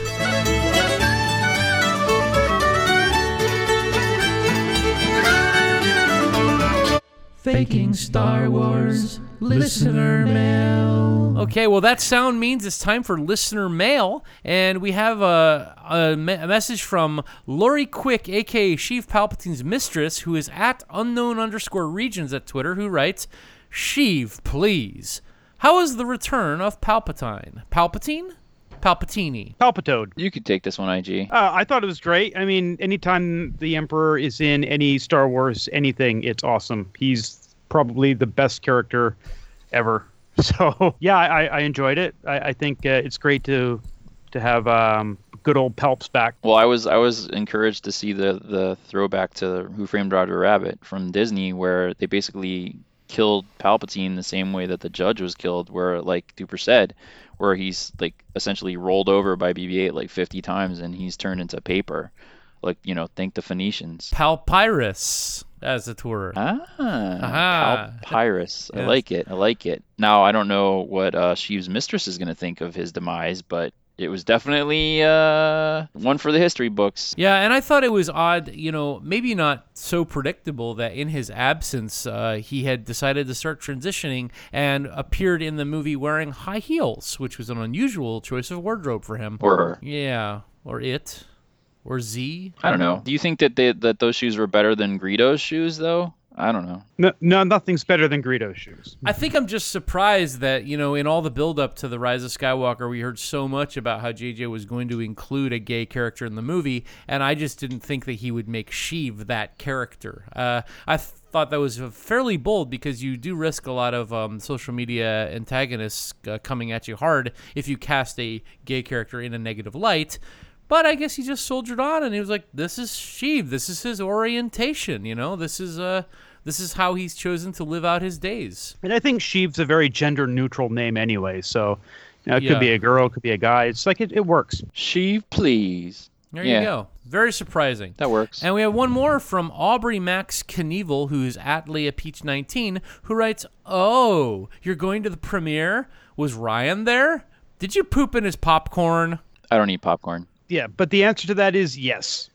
Faking Star Wars listener mail. Okay, well, that sound means it's time for listener mail, and we have a, a, me- a message from Lori Quick, aka Sheev Palpatine's mistress, who is at unknown underscore regions at Twitter, who writes, Sheev, please. How is the return of Palpatine? Palpatine? Palpatini. Palpitoad. You could take this one, IG. Uh, I thought it was great. I mean, anytime the Emperor is in any Star Wars anything, it's awesome. He's probably the best character ever. So yeah, I, I enjoyed it. I, I think uh, it's great to to have um, good old Palps back. Well, I was I was encouraged to see the the throwback to Who Framed Roger Rabbit from Disney, where they basically killed Palpatine the same way that the Judge was killed, where like Duper said, where he's like essentially rolled over by BB-8 like 50 times and he's turned into paper. Like you know, think the Phoenicians. Palpyrus. as a tourer. Ah, Aha. Palpyrus. I Yes. like it. I like it. Now I don't know what uh, Sheev's mistress is going to think of his demise, but it was definitely uh, one for the history books. Yeah, and I thought it was odd, you know, maybe not so predictable that in his absence, uh, he had decided to start transitioning and appeared in the movie wearing high heels, which was an unusual choice of wardrobe for him. Or her. Yeah, or it, or Z. I don't know. Do you think that they, that those shoes were better than Greedo's shoes, though? I don't know. No, no, nothing's better than Greedo's shoes. I think I'm just surprised that, you know, in all the build up to The Rise of Skywalker, we heard so much about how JJ was going to include a gay character in the movie, and I just didn't think that he would make Sheev that character. Uh, I th- thought that was fairly bold because you do risk a lot of um, social media antagonists uh, coming at you hard if you cast a gay character in a negative light. But I guess he just soldiered on, and he was like, "This is Sheev. This is his orientation. You know, this is uh, this is how he's chosen to live out his days." And I think Sheev's a very gender neutral name anyway, so you know, it Yeah. could be a girl, it could be a guy. It's like it, it works. Sheev, please. There Yeah. you go. Very surprising. That works. And we have one more from Aubrey Max Knievel, who's at Leah Peach 19, who writes, Oh, you're going to the premiere? Was Ryan there? Did you poop in his popcorn? I don't eat popcorn. Yeah, but the answer to that is yes.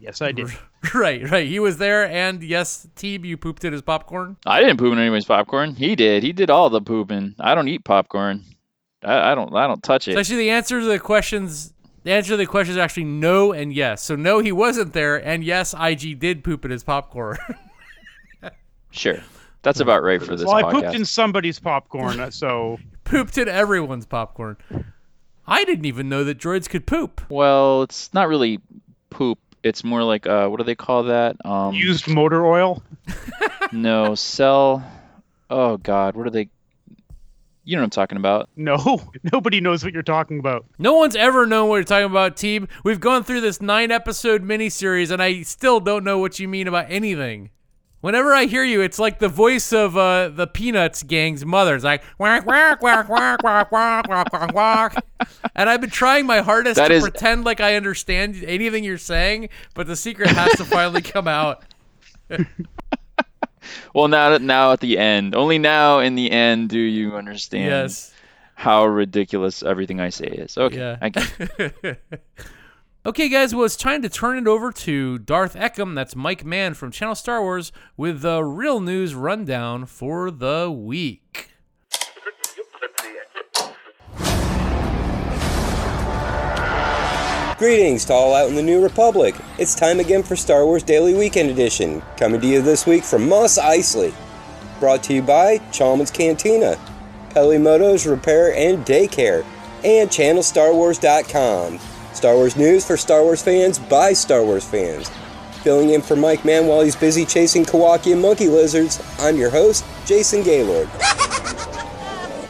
Yes, I did. right, right. He was there, and yes, Teeb, you pooped in his popcorn? I didn't poop in anybody's popcorn. He did. He did all the pooping. I don't eat popcorn. I, I don't. I don't touch it. So actually, the answer to the questions. The answer to the questions is actually no and yes. So no, he wasn't there, and yes, IG did poop in his popcorn. Sure, that's about right for this well, I pooped in somebody's popcorn, uh, so pooped in everyone's popcorn. I didn't even know that droids could poop. Well, it's not really poop. It's more like uh, what do they call that? Um, used motor oil. no, cell. Oh God, what are they? You know what I'm talking about. No, nobody knows what you're talking about. No one's ever known what you're talking about, Teeb. We've gone through this nine episode miniseries, and I still don't know what you mean about anything. Whenever I hear you, it's like the voice of uh, the Peanuts gang's mother. It's like quack quack quack quack quack quack quack quack. And I've been trying my hardest That to is- pretend like I understand anything you're saying, but the secret has to finally come out. Well, now now at the end, only now in the end do you understand Yes. how ridiculous everything I say is. Okay, Yeah. I get Okay, guys, well, it's time to turn it over to Darth Eckham, that's Mike Mann from Channel Star Wars, with the real news rundown for the week. Greetings to all out in the New Republic. It's time again for Star Wars Daily Weekend Edition, coming to you this week from Mos Eisley. Brought to you by Chalmun's Cantina, Peli Motto's Repair and Daycare, and ChannelStarWars.com. Star Wars news for Star Wars fans by Star Wars fans. Filling in for Mike Mann while he's busy chasing Kowakian monkey lizards, I'm your host, Jason Gaylord.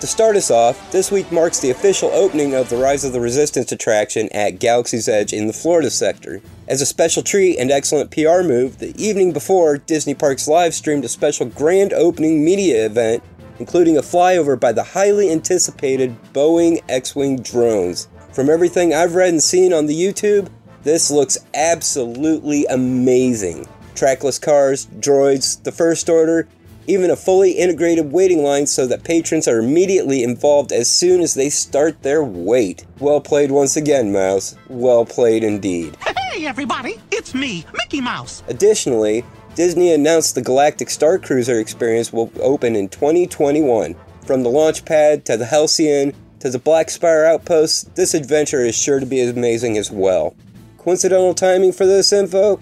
To start us off, this week marks the official opening of the Rise of the Resistance attraction at Galaxy's Edge in the Florida sector. As a special treat and excellent PR move, the evening before, Disney Parks live streamed a special grand opening media event, including a flyover by the highly anticipated Boeing X Wing drones. From everything I've read and seen on the YouTube, this looks absolutely amazing. Trackless cars, droids, the First Order, even a fully integrated waiting line so that patrons are immediately involved as soon as they start their wait. Well played once again, Mouse. Well played indeed. Hey, everybody, it's me, Mickey Mouse. Additionally, Disney announced the Galactic Star Cruiser experience will open in 2021. From the launch pad to the Halcyon to the Black Spire outpost, this adventure is sure to be amazing as well. Coincidental timing for this info?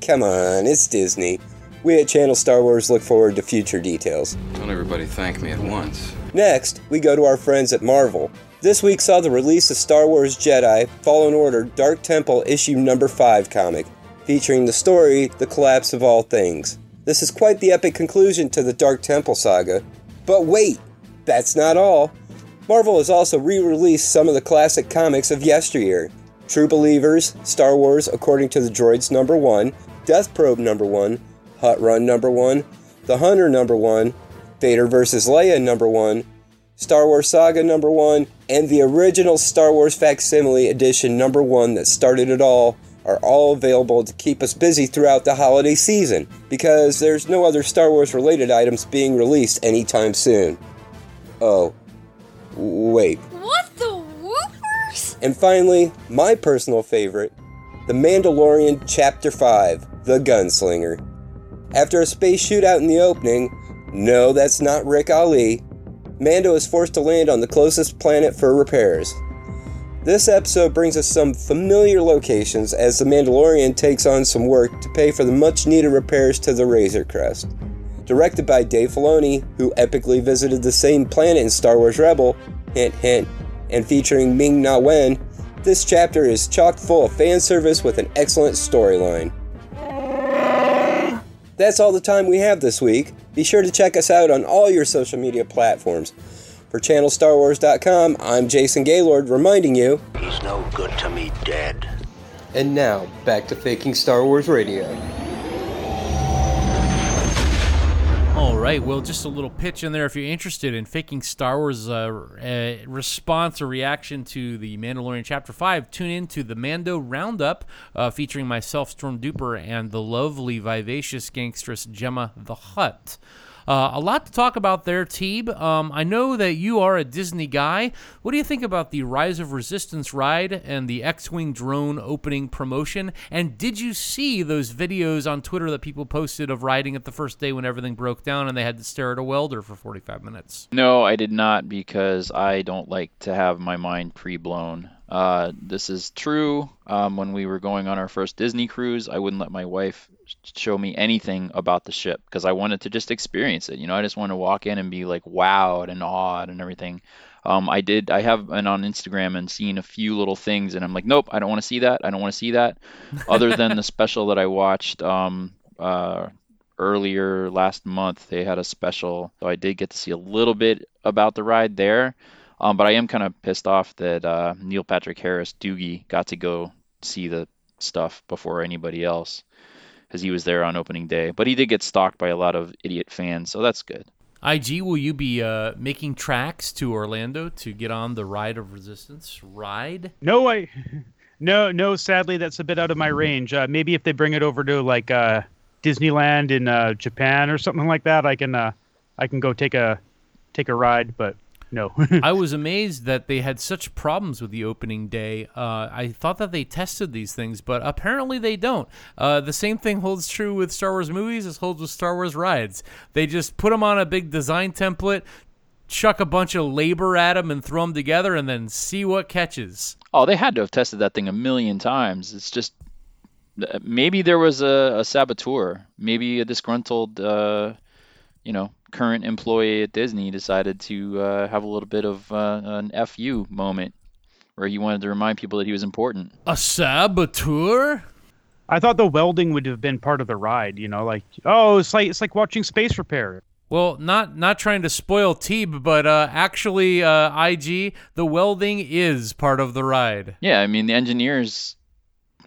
Come on, it's Disney. We at Channel Star Wars look forward to future details. Don't everybody thank me at once. Next, we go to our friends at Marvel. This week saw the release of Star Wars Jedi Fallen Order Dark Temple issue number 5 comic, featuring the story The Collapse of All Things. This is quite the epic conclusion to the Dark Temple saga. But wait, that's not all. Marvel has also re released some of the classic comics of yesteryear True Believers, Star Wars According to the Droids number 1, Death Probe number 1, Hutt Run number 1, The Hunter number 1, Vader vs. Leia number 1, Star Wars Saga number 1, and the original Star Wars Facsimile edition number 1 that started it all are all available to keep us busy throughout the holiday season because there's no other Star Wars related items being released anytime soon. Oh, wait. What the whoopers? And finally, my personal favorite The Mandalorian Chapter 5 The Gunslinger. After a space shootout in the opening, no, that's not Rick Ali, Mando is forced to land on the closest planet for repairs. This episode brings us some familiar locations as the Mandalorian takes on some work to pay for the much needed repairs to the Razor Crest. Directed by Dave Filoni, who epically visited the same planet in Star Wars Rebel, hint hint, and featuring Ming Na Wen, this chapter is chock full of fan service with an excellent storyline. That's all the time we have this week. Be sure to check us out on all your social media platforms. For ChannelStarWars.com, I'm Jason Gaylord reminding you He's no good to me dead. And now, back to Faking Star Wars Radio. All right. Well, just a little pitch in there. If you're interested in faking Star Wars uh, uh, response or reaction to the Mandalorian Chapter 5, tune in to the Mando Roundup uh, featuring myself, Storm Duper, and the lovely, vivacious gangstress Gemma the Hutt. Uh, a lot to talk about there, Teeb. Um, I know that you are a Disney guy. What do you think about the Rise of Resistance ride and the X Wing drone opening promotion? And did you see those videos on Twitter that people posted of riding it the first day when everything broke down and they had to stare at a welder for 45 minutes? No, I did not because I don't like to have my mind pre blown. Uh, this is true. Um, when we were going on our first Disney cruise, I wouldn't let my wife show me anything about the ship because I wanted to just experience it. You know, I just want to walk in and be like wowed and awed and everything. Um, I did. I have been on Instagram and seen a few little things, and I'm like, nope, I don't want to see that. I don't want to see that. Other than the special that I watched um, uh, earlier last month, they had a special, so I did get to see a little bit about the ride there. Um, but I am kind of pissed off that uh, Neil Patrick Harris Doogie got to go see the stuff before anybody else because he was there on opening day. But he did get stalked by a lot of idiot fans, so that's good. IG, will you be uh, making tracks to Orlando to get on the Ride of Resistance ride? No, I, no, no. Sadly, that's a bit out of my range. Uh, maybe if they bring it over to like uh, Disneyland in uh, Japan or something like that, I can, uh, I can go take a, take a ride. But no. I was amazed that they had such problems with the opening day. Uh, I thought that they tested these things, but apparently they don't. Uh, the same thing holds true with Star Wars movies as holds with Star Wars rides. They just put them on a big design template, chuck a bunch of labor at them, and throw them together, and then see what catches. Oh, they had to have tested that thing a million times. It's just maybe there was a, a saboteur, maybe a disgruntled, uh, you know, current employee at Disney decided to uh, have a little bit of uh, an fu moment where he wanted to remind people that he was important. A saboteur? I thought the welding would have been part of the ride. You know, like oh, it's like it's like watching space repair. Well, not not trying to spoil Teeb, but uh, actually, uh, IG, the welding is part of the ride. Yeah, I mean the engineers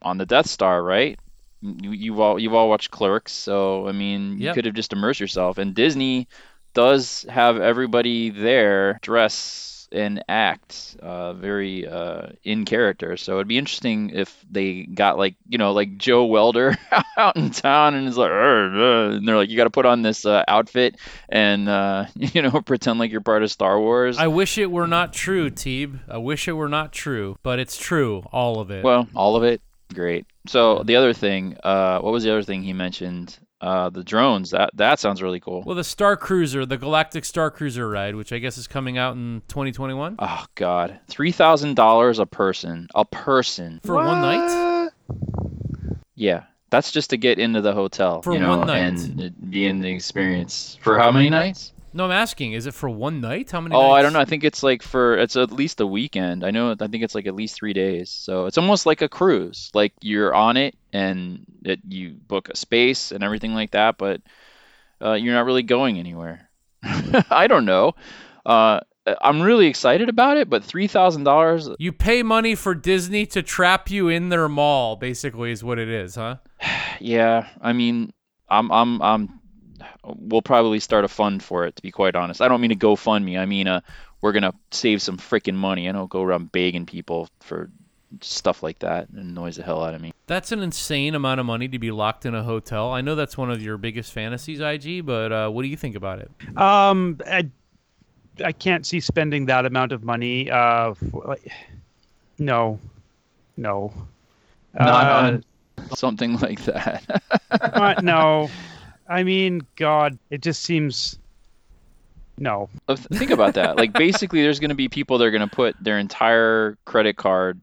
on the Death Star, right? You, you've all you've all watched Clerks, so I mean you could have just immersed yourself. And Disney does have everybody there dress and act uh, very uh, in character. So it'd be interesting if they got like you know like Joe Welder out in town and is like, uh," and they're like, you got to put on this uh, outfit and uh, you know pretend like you're part of Star Wars. I wish it were not true, Teeb. I wish it were not true, but it's true, all of it. Well, all of it, great. So the other thing, uh, what was the other thing he mentioned? Uh, the drones. That that sounds really cool. Well, the Star Cruiser, the Galactic Star Cruiser ride, which I guess is coming out in 2021 Oh God, three thousand dollars a person. A person. for one night. Yeah, that's just to get into the hotel. For you know, one night. and be in the experience. For how many nights? No, I'm asking, is it for one night? How many? Oh, I don't know. I think it's like for it's at least a weekend. I know. I think it's like at least three days. So it's almost like a cruise. Like you're on it and it, you book a space and everything like that, but uh, you're not really going anywhere. I don't know. Uh, I'm really excited about it, but three thousand dollars. You pay money for Disney to trap you in their mall, basically, is what it is, huh? Yeah, I mean, I'm I'm I'm we'll probably start a fund for it to be quite honest. I don't mean to GoFundMe. I mean uh we're going to save some freaking money. I don't go around begging people for stuff like that and annoys the hell out of me. That's an insane amount of money to be locked in a hotel. I know that's one of your biggest fantasies, IG, but uh, what do you think about it? Um, I, I can't see spending that amount of money. Uh, for, like, no, no. Not Uh, Something like that. uh, no, I mean, God, it just seems. No. Think about that. Like basically, there's going to be people that are going to put their entire credit card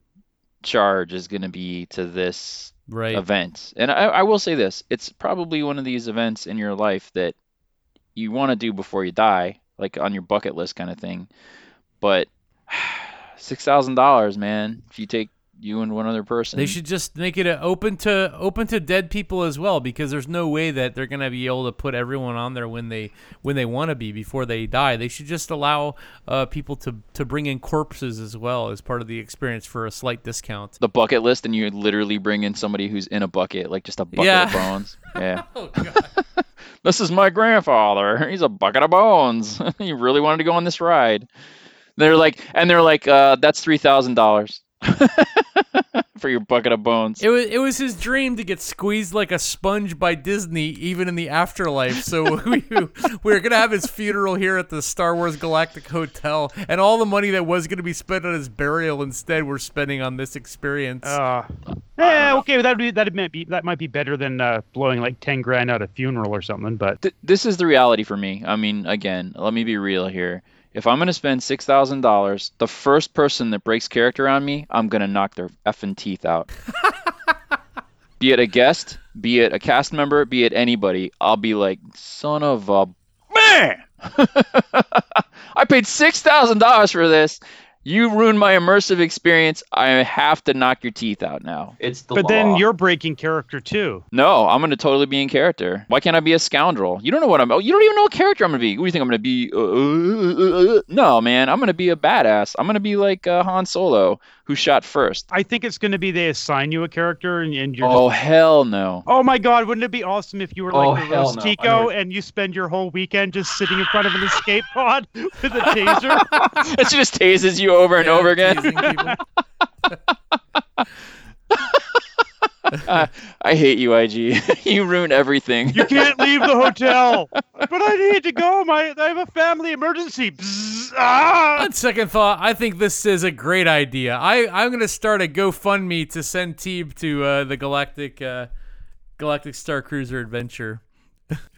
charge is going to be to this Right. event. And I, I will say this: it's probably one of these events in your life that you want to do before you die, like on your bucket list kind of thing. But six thousand dollars, man, if you take you and one other person, They should just make it open to open to dead people as well, because there's no way that they're gonna be able to put everyone on there when they when they want to be before they die. They should just allow uh, people to to bring in corpses as well as part of the experience for a slight discount. the bucket list, and you literally bring in somebody who's in a bucket, like just a bucket Yeah. of bones. Yeah. Oh god. this is my grandfather. He's a bucket of bones. he really wanted to go on this ride. They're like, and they're like, uh, that's three thousand dollars for your bucket of bones. It was it was his dream to get squeezed like a sponge by Disney, even in the afterlife. So we we are gonna have his funeral here at the Star Wars Galactic Hotel, and all the money that was gonna be spent on his burial instead we're spending on this experience. Uh, eh, okay, that be that might be that might be better than uh, blowing like ten grand at a funeral or something. But Th- this is the reality for me. I mean, again, let me be real here. If I'm gonna spend six thousand dollars, the first person that breaks character on me, I'm gonna knock their effing teeth out. be it a guest, be it a cast member, be it anybody, I'll be like, son of a man! I paid six thousand dollars for this. You ruined my immersive experience. I have to knock your teeth out now. It's the but then you're breaking character too. No, I'm gonna totally be in character. Why can't I be a scoundrel? You don't know what I'm. Oh, you don't even know what character I'm gonna be. What do you think I'm gonna be? Uh, uh, uh, uh, no, man, I'm gonna be a badass. I'm gonna be like uh, Han Solo, who shot first. I think it's going to be they assign you a character and, and you're. Oh hell no! Oh my God! Wouldn't it be awesome if you were Oh, like the hell no. I Rose Tico and you spend your whole weekend just sitting in front of an escape pod with a taser? it just tases you over and over again. teasing people. I hate you, IG. you ruin everything. You can't leave the hotel. But I need to go. My I have a family emergency. Bzzz, ah! On second thought, I think this is a great idea. I I'm gonna start a GoFundMe to send Teeb to uh, the Galactic uh, Galactic Star Cruiser adventure.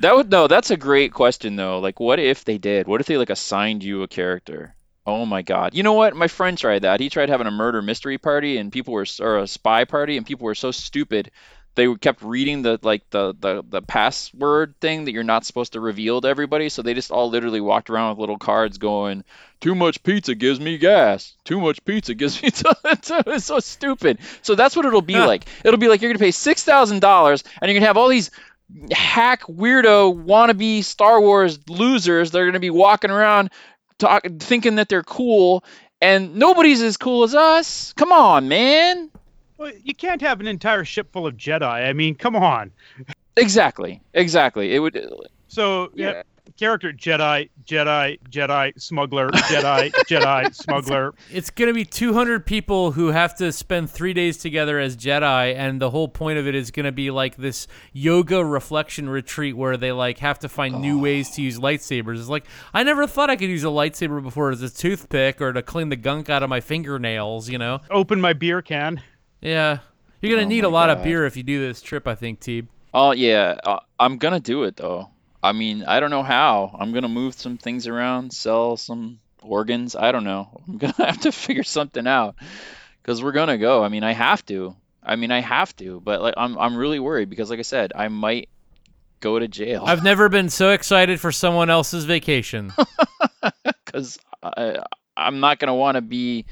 That would no. That's a great question though. Like, what if they did? What if they like assigned you a character? Oh my God! You know what? My friend tried that. He tried having a murder mystery party, and people were or a spy party, and people were so stupid. They kept reading the like the the the password thing that you're not supposed to reveal to everybody. So they just all literally walked around with little cards going, "Too much pizza gives me gas. Too much pizza gives me." it's so stupid. So that's what it'll be like. It'll be like you're gonna pay six thousand dollars, and you're gonna have all these hack weirdo wannabe Star Wars losers. They're gonna be walking around talk, thinking that they're cool, and nobody's as cool as us. Come on, man. Well, you can't have an entire ship full of Jedi. I mean, come on. Exactly, exactly. It would. So yeah, character Jedi, Jedi, Jedi, smuggler, Jedi, Jedi, smuggler. It's gonna be 200 people who have to spend three days together as Jedi, and the whole point of it is gonna be like this yoga reflection retreat where they like have to find new ways to use lightsabers. It's like I never thought I could use a lightsaber before as a toothpick or to clean the gunk out of my fingernails. You know? Open my beer can. Yeah, you're gonna Oh need a my lot of beer if you do this trip. I think, Teeb. Oh yeah, uh, I'm gonna do it though. I mean, I don't know how. I'm gonna move some things around, sell some organs. I don't know. I'm gonna have to figure something out because we're gonna go. I mean, I have to. I mean, I have to. But like, I'm I'm really worried because, like I said, I might go to jail. I've never been so excited for someone else's vacation. because I'm not gonna want to be,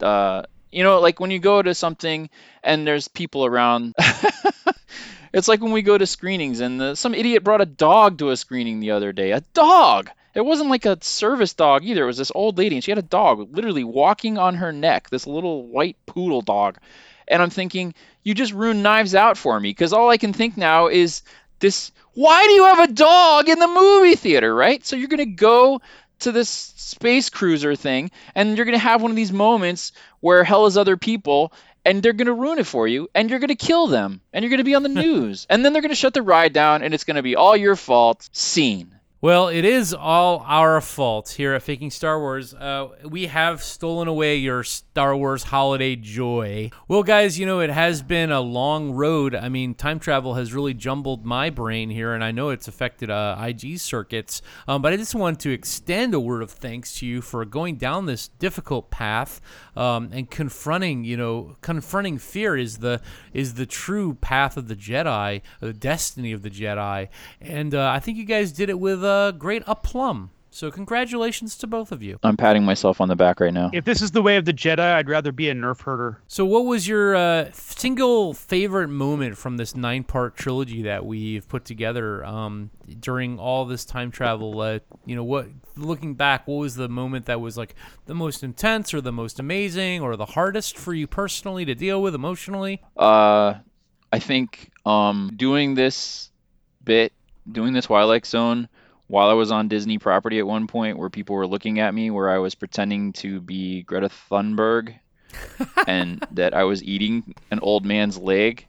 uh, you know, like when you go to something and there's people around. it's like when we go to screenings and the, some idiot brought a dog to a screening the other day. A dog. It wasn't like a service dog either. It was this old lady and she had a dog literally walking on her neck. This little white poodle dog. And I'm thinking, you just ruined Knives Out for me because all I can think now is this. Why do you have a dog in the movie theater, right? So you're gonna go to this space cruiser thing and you're going to have one of these moments where hell is other people and they're going to ruin it for you and you're going to kill them and you're going to be on the news and then they're going to shut the ride down and it's going to be all your fault scene Well, it is all our fault here at Faking Star Wars. Uh, we have stolen away your Star Wars holiday joy. Well, guys, you know, it has been a long road. I mean, time travel has really jumbled my brain here, and I know it's affected uh, IG circuits. Um, but I just wanted to extend a word of thanks to you for going down this difficult path um, and confronting, you know, confronting fear is the is the true path of the Jedi, the destiny of the Jedi. And uh, I think you guys did it with uh, great aplomb. So congratulations to both of you. i'm patting myself on the back right now If this is the way of the Jedi, I'd rather be a nerf herder. So what was your uh, single favorite moment from this nine-part trilogy that we've put together um, during all this time travel? Uh, you know, what looking back, what was the moment that was like the most intense, or the most amazing, or the hardest for you personally to deal with emotionally? Uh, I think um, doing this bit, doing the Twilight Zone while I was on Disney property at one point, where people were looking at me, where I was pretending to be Greta Thunberg, and that I was eating an old man's leg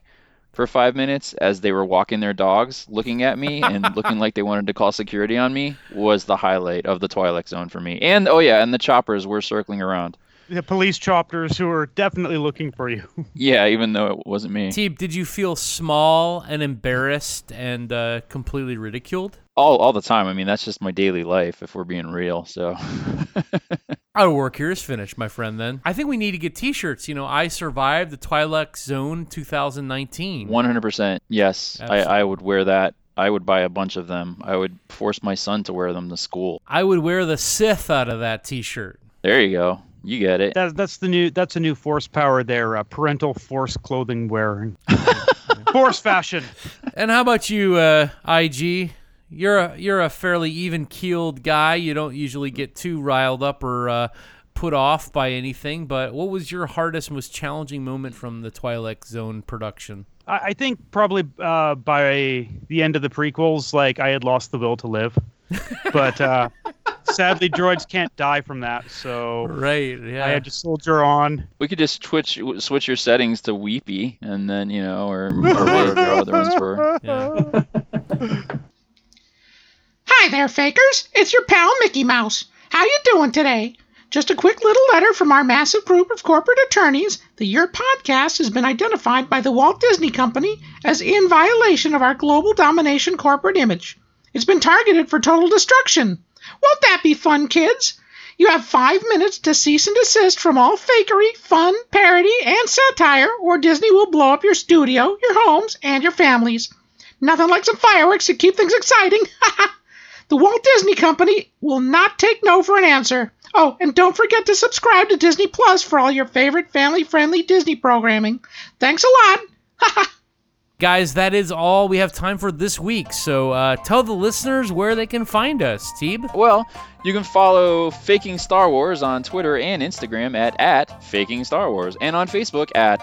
for five minutes as they were walking their dogs, looking at me and looking like they wanted to call security on me, was the highlight of the Twilight Zone for me. And oh yeah, and the choppers were circling around. The police choppers who are definitely looking for you. Yeah, even though it wasn't me. Teeb, did you feel small and embarrassed and uh, completely ridiculed? All all the time. I mean, that's just my daily life if we're being real. So Our work here is finished, my friend. Then I think we need to get T-shirts. You know, I survived the Twilight Zone 2019. 100%, yes, I, Absolutely. I would wear that. I would buy a bunch of them. I would force my son to wear them to school. I would wear the Sith out of that T-shirt. There you go. You get it. That's that's the new that's a new force power there. Uh, parental force clothing wearing. force fashion. And how about you, uh, IG? You're a you're a fairly even keeled guy. You don't usually get too riled up or uh, put off by anything. But what was your hardest, most challenging moment from the Twilight Zone production? I, I think probably uh, by the end of the prequels, like I had lost the will to live. But uh, sadly, droids can't die from that, so right. Yeah. I had to soldier on. We could just switch switch your settings to weepy, and then you know, or, or whatever your other ones were. Hi there, fakers. It's your pal Mickey Mouse. How you doing today? Just a quick little letter from our massive group of corporate attorneys that your podcast has been identified by the Walt Disney Company as in violation of our global domination corporate image. It's been targeted for total destruction. Won't that be fun, kids? You have five minutes to cease and desist from all fakery, fun, parody, and satire, or Disney will blow up your studio, your homes, and your families. Nothing like some fireworks to keep things exciting. the Walt Disney Company will not take no for an answer. Oh, and don't forget to subscribe to Disney Plus for all your favorite family friendly Disney programming. Thanks a lot. Guys, that is all we have time for this week. So uh, tell the listeners where they can find us, Teeb. Well, you can follow Faking Star Wars on Twitter and Instagram at, at Faking Star Wars and on Facebook at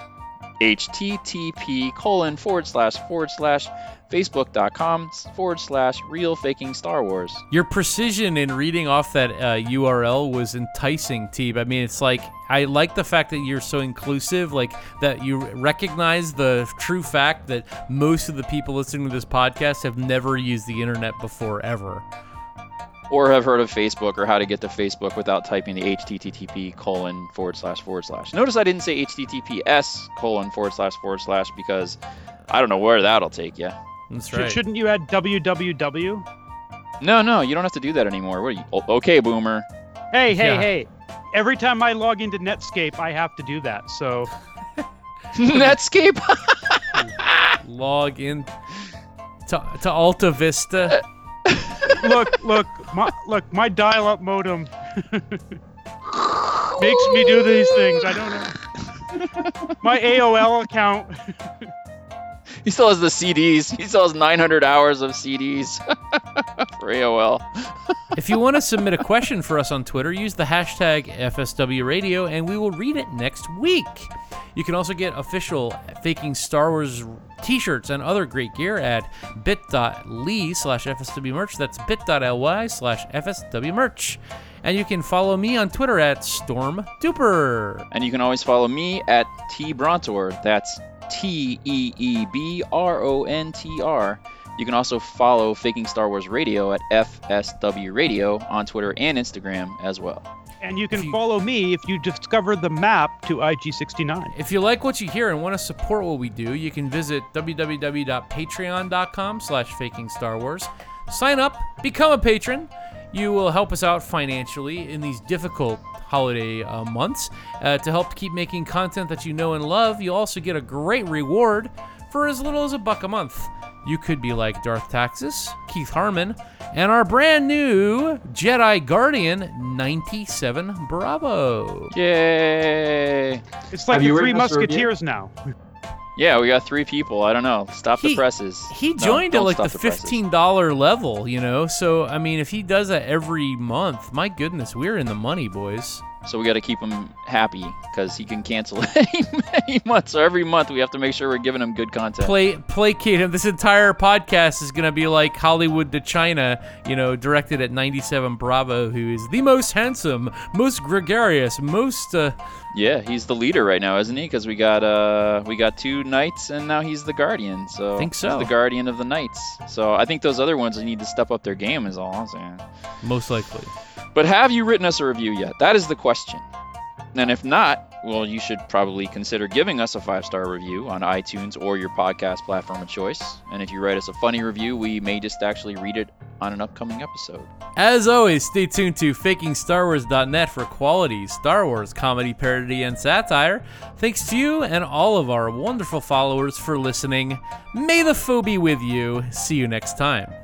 http colon forward slash forward slash facebook.com forward slash real faking Star Wars. Your precision in reading off that uh, URL was enticing, Teeb. I mean, it's like I like the fact that you're so inclusive, like that you recognize the true fact that most of the people listening to this podcast have never used the internet before ever. Or have heard of Facebook or how to get to Facebook without typing the http colon forward slash forward slash. Notice I didn't say https colon forward slash forward slash because I don't know where that'll take you. That's Should, shouldn't you add www? No, no, you don't have to do that anymore. What are you? o- Okay, boomer. Hey, hey, Yeah. hey. Every time I log into Netscape, I have to do that. So Netscape. Log in to, to Alta Vista. look, look, my look, my dial-up modem makes me do these things. I don't know. My AOL account. He still has the CDs. He still has 900 hours of CDs for AOL. if you want to submit a question for us on Twitter, use the hashtag FSW Radio and we will read it next week. You can also get official Faking Star Wars t-shirts and other great gear at bit.ly slash FSW merch. That's bit.ly slash FSW merch. And you can follow me on Twitter at Storm Duper. And you can always follow me at T Brontor. That's T E E B R O N T R. You can also follow Faking Star Wars Radio at FSW Radio on Twitter and Instagram as well. And you can follow me if you discover the map to IG69. If you like what you hear and want to support what we do, you can visit www.patreon.com slash faking Star Wars. Sign up, become a patron. You will help us out financially in these difficult holiday uh, months. Uh, to help keep making content that you know and love, You'll also get a great reward for as little as a buck a month. You could be like Darth Taxis, Keith Harmon, and our brand new Jedi Guardian 97 Bravo. Yay! It's like Have the Three written us a review? Musketeers now. Yeah, we got three people. I don't know. Stop the presses. He No, joined at like stop the fifteen dollar level, you know. So I mean, if he does that every month, my goodness, we're in the money, boys. So we got to keep him happy because he can cancel any month. So every month we have to make sure we're giving him good content. Play placate him. This entire podcast is gonna be like Hollywood to China, you know, directed at ninety seven Bravo, who is the most handsome, most gregarious, most. Uh, Yeah, he's the leader right now, isn't he? Because we got uh we got two knights and now he's the guardian. So I Think so. He's the guardian of the knights. So I think those other ones need to step up their game. Is all I'm saying. most likely. But have you written us a review yet? That is the question. And if not, well, you should probably consider giving us a five star review on iTunes or your podcast platform of choice. And if you write us a funny review, we may just actually read it on an upcoming episode. As always, stay tuned to FakingStarWars.net for quality Star Wars comedy, parody, and satire. Thanks to you and all of our wonderful followers for listening. May the foe be with you. See you next time.